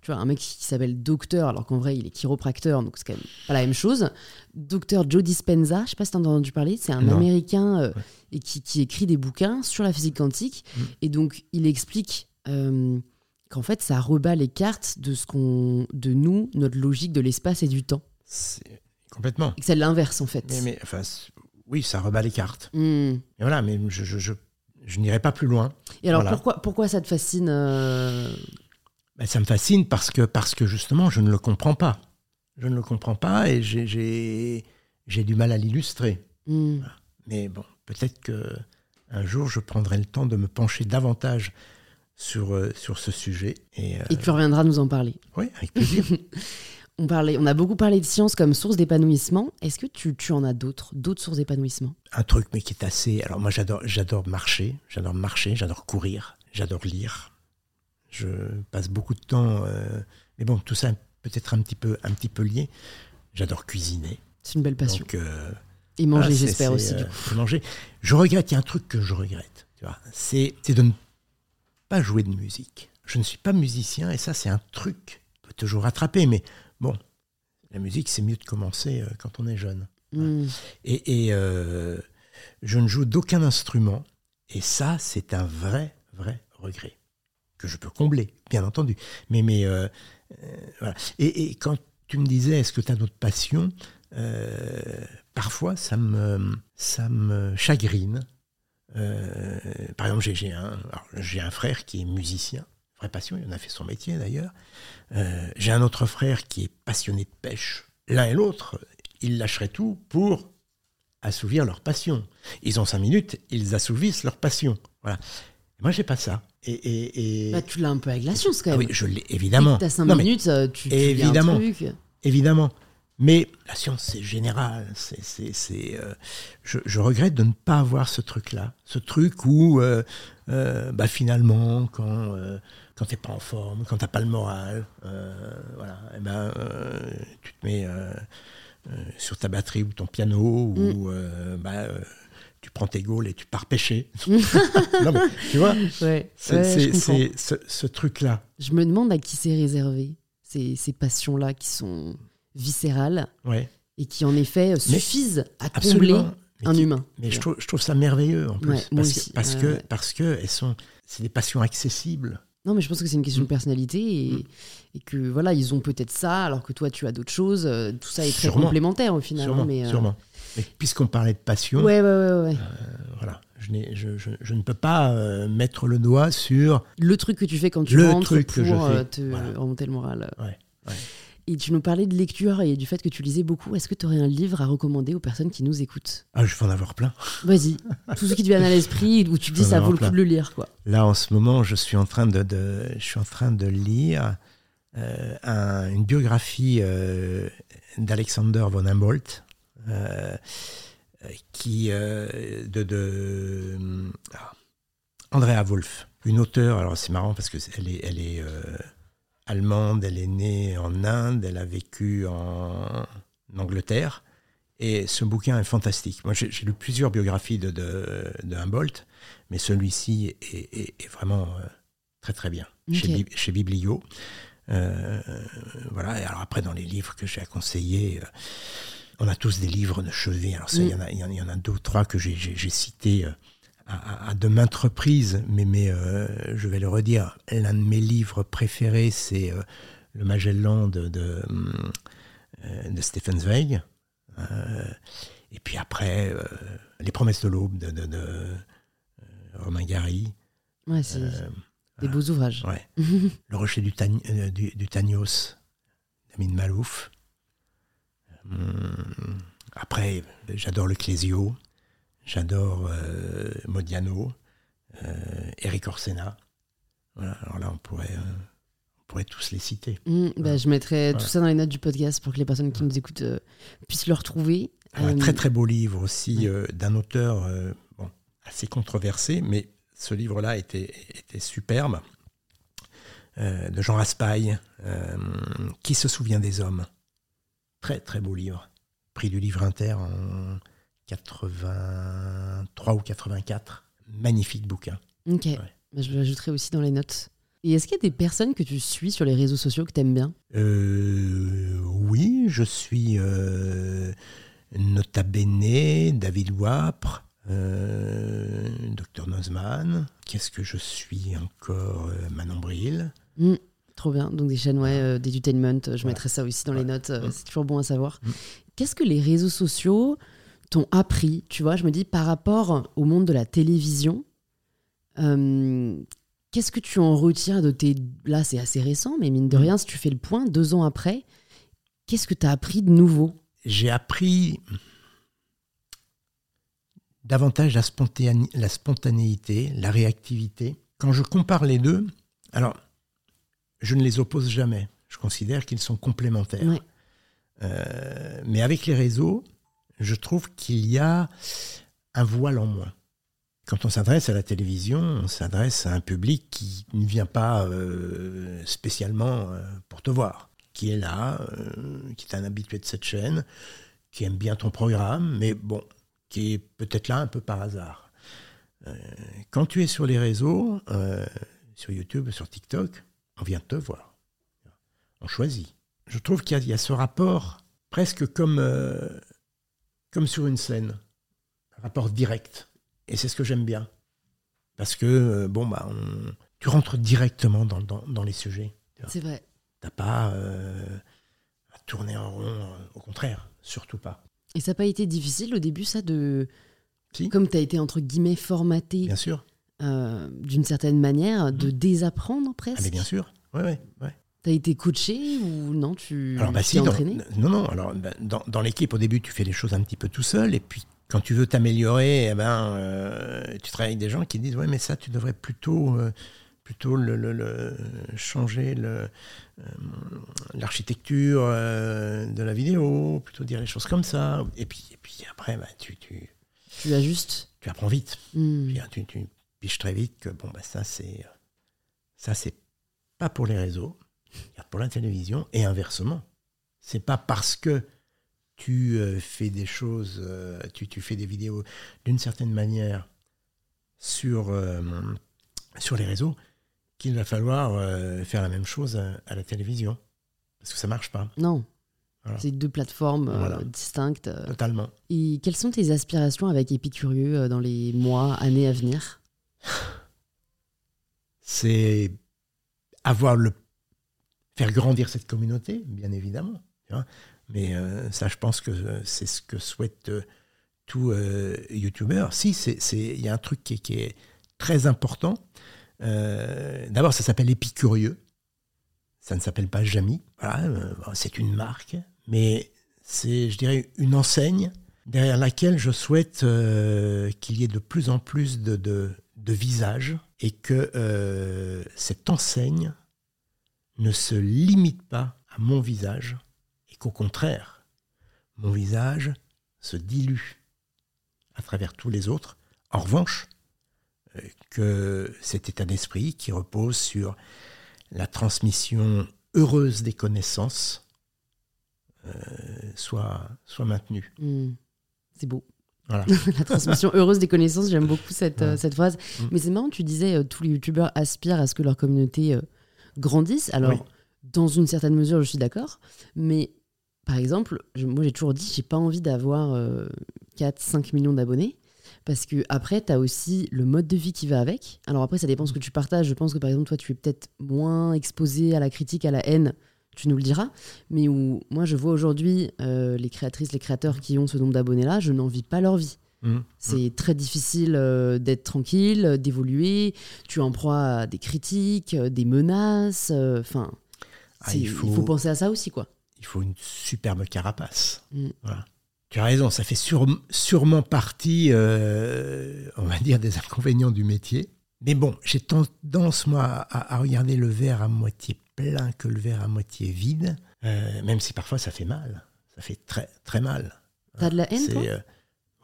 tu vois, un mec qui s'appelle Docteur, alors qu'en vrai, il est chiropracteur, donc c'est quand même pas la même chose. Docteur Joe Dispenza, je sais pas si t'as entendu parler, c'est un Non. Américain euh, et qui, qui écrit des bouquins sur la physique quantique. Mm. Et donc, il explique euh, qu'en fait, ça rebat les cartes de ce qu'on, de nous, notre logique de l'espace et du temps. C'est complètement. Et que c'est l'inverse, en fait. Mais, mais, enfin, oui, ça rebat les cartes. Mm. Et voilà, mais je, je, je, je n'irai pas plus loin. Et alors, Voilà. pourquoi, pourquoi ça te fascine euh, Ben, ça me fascine parce que, parce que justement, je ne le comprends pas. Je ne le comprends pas et j'ai- du mal à l'illustrer. mm. Mais bon, peut-être que un jour, je prendrai le temps de me pencher davantage sur, euh, sur ce sujet. Et, euh, Et tu reviendras nous en parler. oui, avec plaisir. On, parlait, on a beaucoup parlé de science comme source d'épanouissement. Est-ce que tu, tu en as d'autres, d'autres sources d'épanouissement? Un truc, mais qui est assez. Alors, moi, j'adore, j'adore marcher, j'adore marcher, j'adore courir, j'adore lire. Je passe beaucoup de temps. euh, mais bon, tout ça peut-être un petit peu, un petit peu lié. J'adore cuisiner. C'est une belle passion. Donc, euh, Et manger, j'espère aussi. euh, du coup. faut manger. Je regrette, il y a un truc que je regrette. Tu vois, c'est, c'est de ne pas jouer de musique. Je ne suis pas musicien et ça, c'est un truc qui peut toujours rattraper. Mais bon, la musique, c'est mieux de commencer euh, quand on est jeune. Mm. Et, et, euh, je ne joue d'aucun instrument. Et ça, c'est un vrai, vrai regret. Que je peux combler, bien entendu. Mais, mais euh, euh, voilà. Et, et quand tu me disais, est-ce que tu as d'autres passions Parfois, ça me, ça me chagrine. Par exemple, j'ai, un, un frère qui est musicien, vraie passion, il en a fait son métier d'ailleurs. Euh, j'ai un autre frère qui est passionné de pêche. L'un et l'autre, ils lâcheraient tout pour assouvir leur passion. Ils ont cinq minutes, ils assouvissent leur passion. Voilà. Moi, j'ai pas ça. Et, et, et- Bah, tu l'as un peu avec la science quand Ah même. oui, je l'ai évidemment. T'as 5 Non, mais minutes, euh, tu, tu lis un Évidemment. truc. évidemment. Mais la science, c'est général. C'est, c'est, euh, je, je regrette de ne pas avoir ce truc-là. Ce truc où, euh, euh, bah, finalement, quand, quand tu n'es pas en forme, quand tu n'as pas le moral, euh, voilà, eh ben, euh, tu te mets euh, sur ta batterie ou ton piano, ou euh, bah, tu prends tes gaules et tu pars pêcher. non, mais, tu vois, Ouais, c'est, ouais, ce, ce truc-là. Je me demande à qui c'est réservé, ces, ces passions-là qui sont viscérales Ouais, et qui en effet suffisent à combler un qui- humain. Mais je trouve, je trouve ça merveilleux en plus. Parce, aussi. que, parce, que, parce que elles sont, c'est des passions accessibles. Non, mais je pense que c'est une question de Mm. personnalité et, Mm. et que voilà, ils ont peut-être ça alors que toi tu as d'autres choses. Euh, Tout ça est très Sûrement. complémentaire au final. hein, sûrement, mais, euh, sûrement. Mais puisqu'on parlait de passion, Ouais, ouais, ouais, ouais. voilà, Je, n'ai- je- je- je ne peux pas euh, mettre le doigt sur. Le truc que tu fais quand tu Le rentres truc pour que je euh, fais, te voilà. remonter le moral. Ouais, ouais. Et tu nous parlais de lecture et du fait que tu lisais beaucoup. Est-ce que tu aurais un livre à recommander aux personnes qui nous écoutent? Ah, je vais en avoir plein. Vas-y, tout ce qui te vient à l'esprit où tu te dis ça vaut le coup de le lire. quoi. Là, en ce moment, je suis en train de, de- je suis en train de lire euh, un- une biographie euh, d'Alexander von Humboldt, euh, qui de, de Andrea Wolf, une auteure. Alors c'est marrant parce que elle est, elle est allemande, elle est née en Inde, elle a vécu en Angleterre. Et ce bouquin est fantastique. Moi, j'ai lu plusieurs biographies de, de, de Humboldt, mais celui-ci est, est- est vraiment euh, très très bien chez, chez Biblio. Euh, voilà. Et alors après, dans les livres que j'ai à conseiller, euh, on a tous des livres de chevet. Alors il y en a, il y en a- il y en a deux ou trois que j'ai- cités à, de maintes reprises, mais, mais euh, je vais le redire. L'un de mes livres préférés, c'est euh, Le Magellan de, de, euh, de Stephen Zweig. Et puis après, Les promesses de l'aube de, de- de, Romain Gary. Ouais, c'est des beaux ouvrages. ouais. Le rocher du, Tagn- du, du Tagnos d'Amin Malouf. Hum, après, j'adore le Clésio. J'adore euh, Modiano. euh, Eric Orsena. Voilà, alors là, on pourrait, euh, on pourrait tous les citer. Mm, bah, je mettrai tout ça dans les notes du podcast pour que les personnes qui nous écoutent euh, puissent le retrouver. Un très très beau livre aussi ouais. d'un auteur bon, assez controversé, mais ce livre-là était, était superbe, de Jean Raspail, Qui se souvient des hommes Très très beau livre, prix du livre inter en 83 ou 84. Magnifique bouquin. Ok, Bah, je l'ajouterai aussi dans les notes. Et est-ce qu'il y a des personnes que tu suis sur les réseaux sociaux que tu aimes bien? Euh, oui, je suis euh, Nota Bene, David Wapre, euh, Dr Nozman. Qu'est-ce que je suis encore euh, Manon Bril. Mm, Trop bien. Donc des chaînes ouais, euh, d'edutainment, je Voilà. mettrai ça aussi dans les notes. euh, Mm. C'est toujours bon à savoir. Mm. Qu'est-ce que les réseaux sociaux t'ont appris Tu vois, je me dis par rapport au monde de la télévision, euh, qu'est-ce que tu en retires de tes... Là, c'est assez récent, mais mine de Mm. rien, si tu fais le point, deux ans après, qu'est-ce que tu as appris de nouveau? J'ai appris davantage la, spontané- la spontanéité, la réactivité. Quand je compare les deux, alors, je ne les oppose jamais. Je considère qu'ils sont complémentaires. Ouais. Euh, mais avec les réseaux, je trouve qu'il y a un voile en moins. Quand on s'adresse à la télévision, on s'adresse à un public qui ne vient pas euh, spécialement euh, pour te voir, qui est là, euh, qui est un habitué de cette chaîne, qui aime bien ton programme, mais bon, qui est peut-être là un peu par hasard. Quand tu es sur les réseaux, sur YouTube, sur TikTok, on vient te voir. On choisit. Je trouve qu'il y, a- ce rapport presque comme, comme sur une scène, un rapport direct. Et c'est ce que j'aime bien. Parce que, euh, bon, bah, on- tu rentres directement dans, dans- dans les sujets. C'est vrai. T'as pas euh, à tourner en rond, euh, au contraire, surtout pas. Et ça n'a pas été difficile au début, ça, de... Si. Comme tu as été, entre guillemets, formaté Bien sûr. euh, d'une certaine manière, de Mhm. désapprendre presque Ah, mais bien sûr. Ouais, ouais, ouais. T'as été coaché ou non Tu Alors, bah, si, dans, entraîné? non, non. Alors, bah, dans, dans l'équipe, au début, tu fais les choses un petit peu tout seul. Et puis, quand tu veux t'améliorer, eh ben, euh, tu travailles avec des gens qui disent Ouais, mais ça, tu devrais plutôt, euh, plutôt le, le- le- changer le, euh, l'architecture euh, de la vidéo, plutôt dire les choses comme ça. Et puis, et puis après, bah, tu, tu, Tu ajustes? Tu apprends vite. Hmm. Puis, hein, tu, tu piges très vite que bon, bah, ça, c'est ça c'est pas pour les réseaux, regarde pour la télévision, et inversement. C'est pas parce que tu euh, fais des choses, euh, tu, tu fais des vidéos d'une certaine manière sur, euh, sur les réseaux qu'il va falloir euh, faire la même chose à, à la télévision. Parce que ça marche pas, Non. Voilà. C'est deux plateformes euh, Voilà. distinctes. totalement. Et quelles sont tes aspirations avec Épicurieux dans les mois, années à venir? C'est avoir le faire grandir cette communauté, bien évidemment. Mais euh, ça, je pense que euh, c'est ce que souhaite euh, tout youtubeur. Si, il y a un truc qui, est très important. D'abord, ça s'appelle Épicurieux. Ça ne s'appelle pas Jamy. Voilà, c'est une marque, mais c'est, je dirais, une enseigne derrière laquelle je souhaite qu'il y ait de plus en plus de visages et que cette enseigne ne se limite pas à mon visage et qu'au contraire, mon visage se dilue à travers tous les autres. En revanche, euh, que cet état d'esprit qui repose sur la transmission heureuse des connaissances euh, soit, soit maintenu. Hmm. C'est beau. la transmission heureuse des connaissances, j'aime beaucoup cette, euh, cette phrase. Hmm. Mais c'est marrant, tu disais, tous les youtubeurs aspirent à ce que leur communauté grandisse. Alors, dans une certaine mesure, je suis d'accord. Mais par exemple, moi j'ai toujours dit, j'ai pas envie d'avoir 4-5 millions d'abonnés. Parce que après, tu as aussi le mode de vie qui va avec. Alors après, ça dépend ce que tu partages. Je pense que par exemple, toi, tu es peut-être moins exposé à la critique, à la haine. Tu nous le diras. Mais où moi, je vois aujourd'hui euh, les créatrices, les créateurs qui ont ce nombre d'abonnés-là, je n'envie pas leur vie. Mmh. C'est mmh. très difficile euh, d'être tranquille, d'évoluer. Tu en proie à des critiques, euh, des menaces. Enfin, ah, il, faut... il, faut... penser à ça aussi, quoi. Il faut une superbe carapace. Mmh. Voilà. Tu as raison, ça fait sûrement partie, euh, on va dire, des inconvénients du métier. Mais bon, j'ai tendance, moi, à, regarder le verre à moitié plein que le verre à moitié vide, euh, même si parfois ça fait mal. Ça fait très, très mal. T'as de la haine, toi? euh,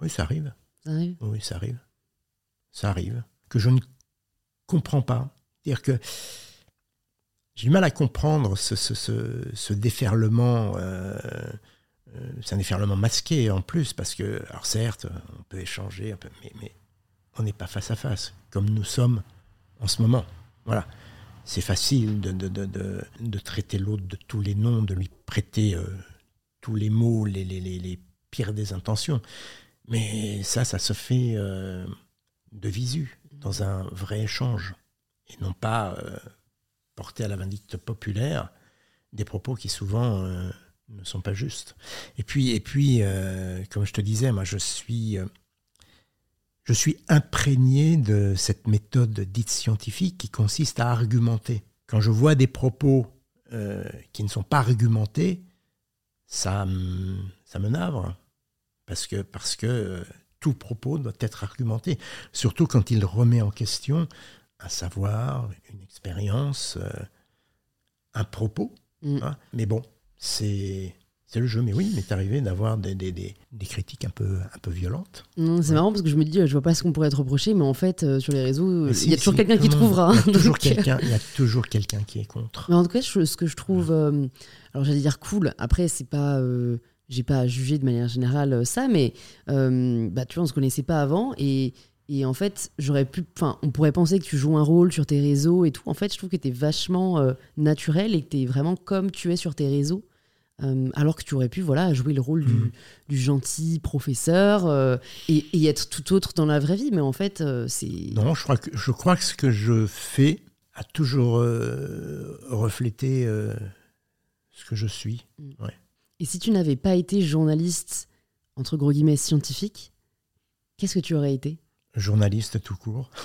Oui, ça arrive. Ça arrive Oui, ça arrive. Ça arrive. Que je ne comprends pas. C'est-à-dire que j'ai du mal à comprendre ce, ce, ce, déferlement euh, c'est un déferlement masqué en plus, parce que, alors certes, on peut échanger, un peu, mais, mais on n'est pas face à face, comme nous sommes en ce moment. Voilà. C'est facile de, de, de, de traiter l'autre de tous les noms, de lui prêter euh, tous les mots, les, les, les, les, pires des intentions. Mais ça, ça se fait euh, de visu, dans un vrai échange, et non pas porter à la vindicte populaire des propos qui souvent ne sont pas justes. Et puis, et puis euh, comme je te disais, moi, je suis, euh, je suis imprégné de cette méthode dite scientifique qui consiste à argumenter. Quand je vois des propos euh, qui ne sont pas argumentés, ça, ça me navre. Parce que, parce que tout propos doit être argumenté. Surtout quand il remet en question un savoir, une expérience, un propos. Mm. Hein. Mais bon, c'est c'est le jeu, mais oui, il m'est arrivé d'avoir des, des, des, critiques un peu, un peu violentes. C'est marrant parce que je me dis, je vois pas ce qu'on pourrait être reproché, mais en fait, euh, sur les réseaux, il y a toujours quelqu'un qui trouvera. Il y a toujours quelqu'un qui est contre. Mais en tout cas, ce que je trouve, euh, alors j'allais dire cool, après, c'est pas. Euh, j'ai pas à juger de manière générale ça, mais bah, tu vois, on se connaissait pas avant et. Et en fait, j'aurais pu. Enfin, on pourrait penser que tu joues un rôle sur tes réseaux et tout. En fait, je trouve que tu es vachement naturel et que tu es vraiment comme tu es sur tes réseaux. Euh, alors que tu aurais pu voilà, jouer le rôle du, mm. gentil professeur euh, et, être tout autre dans la vraie vie. Mais en fait, euh, c'est. Non, je crois, que, je crois que ce que je fais a toujours reflété ce que je suis. Mm. Et si tu n'avais pas été journaliste, entre gros guillemets, scientifique, qu'est-ce que tu aurais été? Journaliste tout court.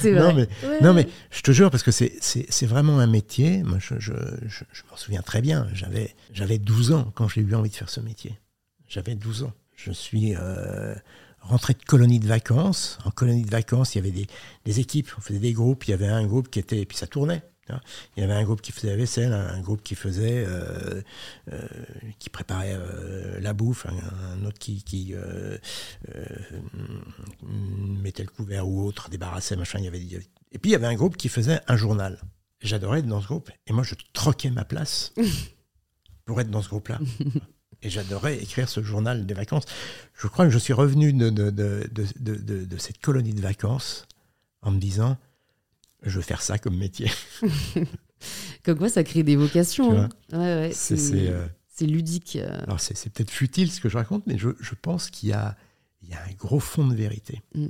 c'est vrai. Non mais, non, mais je te jure, parce que c'est vraiment un métier. Moi, je, je, je, m'en souviens très bien. J'avais 12 ans quand j'ai eu envie de faire ce métier. J'avais 12 ans. Je suis euh, rentré de colonie de vacances. En colonie de vacances, il y avait des, des, équipes, on faisait des groupes. Il y avait un groupe qui était. Et puis ça tournait. Il y avait un groupe qui faisait la vaisselle, un groupe qui faisait, euh, euh, qui préparait euh, la bouffe, un, autre qui, qui mettait le couvert ou autre, débarrassait, machin. Il y avait, Et puis il y avait un groupe qui faisait un journal. J'adorais être dans ce groupe. Et moi, je troquais ma place pour être dans ce groupe-là. Et j'adorais écrire ce journal des vacances. Je crois que je suis revenu de, de, de, de cette colonie de vacances en me disant je veux faire ça comme métier. comme quoi, ça crée des vocations. Hein. Ouais, ouais, euh, c'est ludique. Euh. Alors, c'est peut-être futile ce que je raconte, mais je, je pense qu'il y a, il y a un gros fond de vérité. Mm.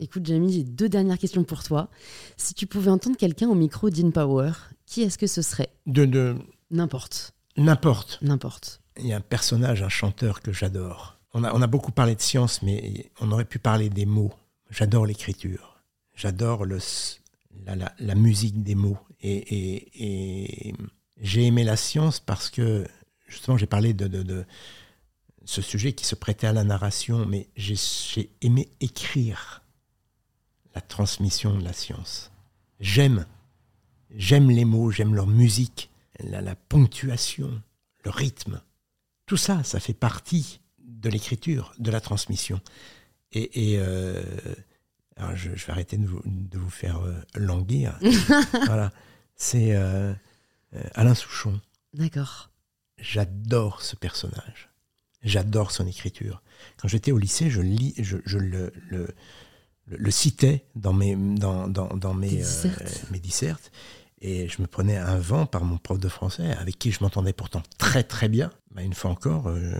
Écoute, Jamie, j'ai deux dernières questions pour toi. Si tu pouvais entendre quelqu'un au micro d'InPower, qui est-ce que ce serait? De. de... N'importe. N'importe. N'importe. Il y a un personnage, un chanteur que j'adore. on a, on a beaucoup parlé de science, mais on aurait pu parler des mots. J'adore l'écriture. J'adore le, la, musique des mots. Et, j'ai aimé la science parce que, justement, j'ai parlé de, ce sujet qui se prêtait à la narration, mais j'ai aimé écrire la transmission de la science. J'aime. J'aime les mots, j'aime leur musique, la, ponctuation, le rythme. Tout ça, ça fait partie de l'écriture, de la transmission. Et, et euh, alors je, je, vais arrêter de vous, de vous faire euh, languir. voilà. C'est euh, Alain Souchon. D'accord. J'adore ce personnage. J'adore son écriture. Quand j'étais au lycée, je, lis, je, je le, le, le, citais dans mes, dans, dans, dans mes, dissertes. mes dissertes. Et je me prenais un vent par mon prof de français, avec qui je m'entendais pourtant très très bien. Bah, une fois encore, euh,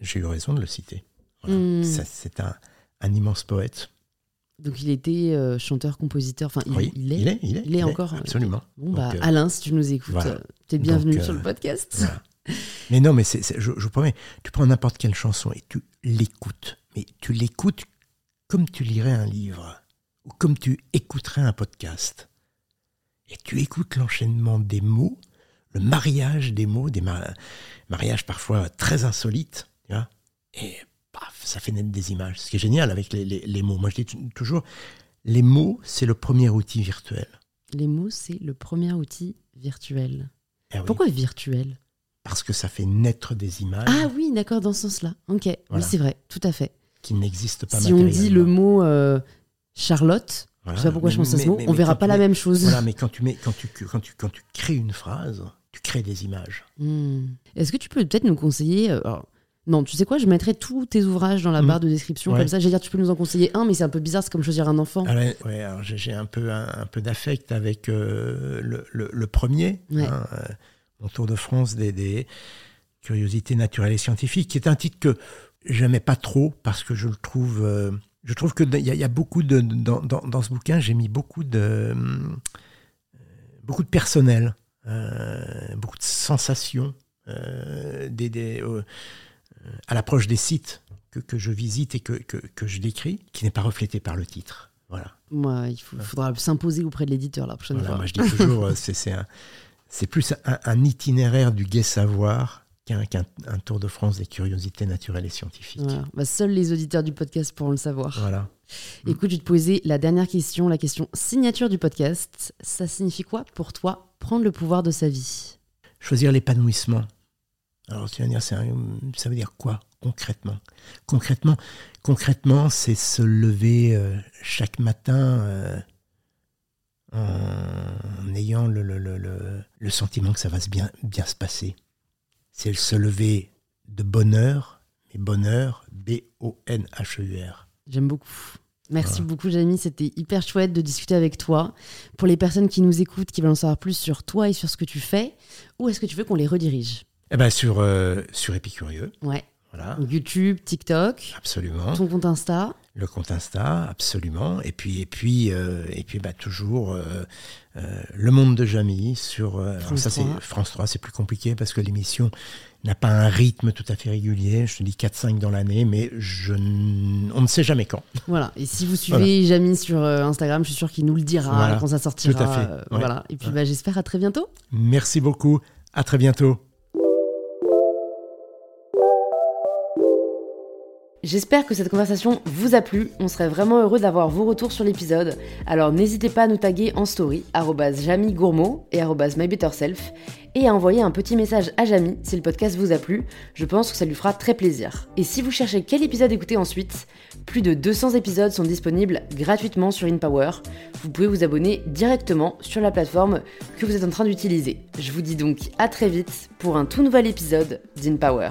j'ai eu raison de le citer. Voilà. Hmm. C'est un, un immense poète. Donc il était euh, chanteur-compositeur, enfin il, oui, il, est, il est, il est, il est encore. Absolument. Bon, bah, Donc, euh, Alain, si tu nous écoutes, voilà. euh, t'es bienvenu Donc, sur euh, le podcast. Voilà. Mais non, mais c'est, c'est- je, je vous promets, tu prends n'importe quelle chanson et tu l'écoutes. Mais tu l'écoutes comme tu lirais un livre ou comme tu écouterais un podcast. Et tu écoutes l'enchaînement des mots, le mariage des mots, des ma- mariages parfois très insolites, tu vois, et paf, ça fait naître des images. Ce qui est génial avec les, les- les mots. Moi, je dis toujours, les mots, c'est le premier outil virtuel. Les mots, c'est le premier outil virtuel. Eh oui, Pourquoi virtuel? Parce que ça fait naître des images Ah oui, d'accord, dans ce sens-là. Ok, oui, c'est vrai, tout à fait. qui n'existent pas Si on dit le mot euh, Charlotte, Voilà. je sais pas pourquoi je Mais- pense à ce mot, mais- on verra pas la même chose. Voilà, mais quand tu, mets, quand, tu, quand, tu, quand tu crées une phrase, tu crées des images. Hmm. Est-ce que tu peux peut-être nous conseiller euh, alors, Non, tu sais quoi, je mettrai tous tes ouvrages dans la Hmm. barre de description, Ouais. comme ça, j'allais dire, tu peux nous en conseiller un, mais c'est un peu bizarre, c'est comme choisir un enfant. Ouais, alors j'ai j'ai un peu, un, un peu d'affect avec euh, le, le- le premier, Ouais. hein, euh, mon Tour de France des, des curiosités naturelles et scientifiques, qui est un titre que j'aimais pas trop parce que je le trouve. euh, je trouve qu'il y, y a beaucoup de. Dans, dans- dans ce bouquin, j'ai mis beaucoup de. beaucoup de personnel, beaucoup de sensations des, des, à l'approche des sites que, que je visite et que, que, que je décris, qui n'est pas reflété par le titre. Voilà. Moi, il faut- faudra s'imposer auprès de l'éditeur la prochaine Voilà, fois. moi je dis toujours, euh, c'est c'est un- c'est plus un, un itinéraire du gai savoir qu'un qu'un- un tour de France des curiosités naturelles et scientifiques. Voilà. Bah, seuls les auditeurs du podcast pourront le savoir. Voilà. Écoute, je vais te poser la dernière question, la question signature du podcast. Ça signifie quoi pour toi prendre le pouvoir de sa vie? Choisir l'épanouissement. Alors tu vas dire, un- ça veut dire quoi concrètement? Concrètement, concrètement, c'est se lever euh, chaque matin euh, en ayant le, le- le- le- le sentiment que ça va se bien, bien se passer. C'est se lever de bonheur, mais bonheur, B-O-N-H-E-U-R. J'aime beaucoup. Merci beaucoup, Jamie. C'était hyper chouette de discuter avec toi. Pour les personnes qui nous écoutent, qui veulent en savoir plus sur toi et sur ce que tu fais, où est-ce que tu veux qu'on les redirige? Eh ben sur, euh, sur Épicurieux, Ouais. voilà, YouTube, TikTok, absolument. ton compte Insta. Le compte Insta, absolument. Et puis, et puis, euh, et puis bah, toujours euh, euh, Le Monde de Jamie sur. alors France ça, c'est 3. France 3, c'est plus compliqué parce que l'émission n'a pas un rythme tout à fait régulier. Je te dis 4-5 dans l'année, mais je n- on ne sait jamais quand. Voilà. Et si vous suivez Jamie sur Instagram, je suis sûre qu'il nous le dira Voilà. quand ça sortira. Tout à fait. Ouais. Voilà. Et puis, Ouais. bah, j'espère à très bientôt. Merci beaucoup. À très bientôt. J'espère que cette conversation vous a plu. On serait vraiment heureux d'avoir vos retours sur l'épisode. Alors n'hésitez pas à nous taguer en story, @jamigourmaud et @mybetterself, et à envoyer un petit message à Jamy si le podcast vous a plu. Je pense que ça lui fera très plaisir. Et si vous cherchez quel épisode écouter ensuite, plus de 200 épisodes sont disponibles gratuitement sur InPower. Vous pouvez vous abonner directement sur la plateforme que vous êtes en train d'utiliser. Je vous dis donc à très vite pour un tout nouvel épisode d'InPower.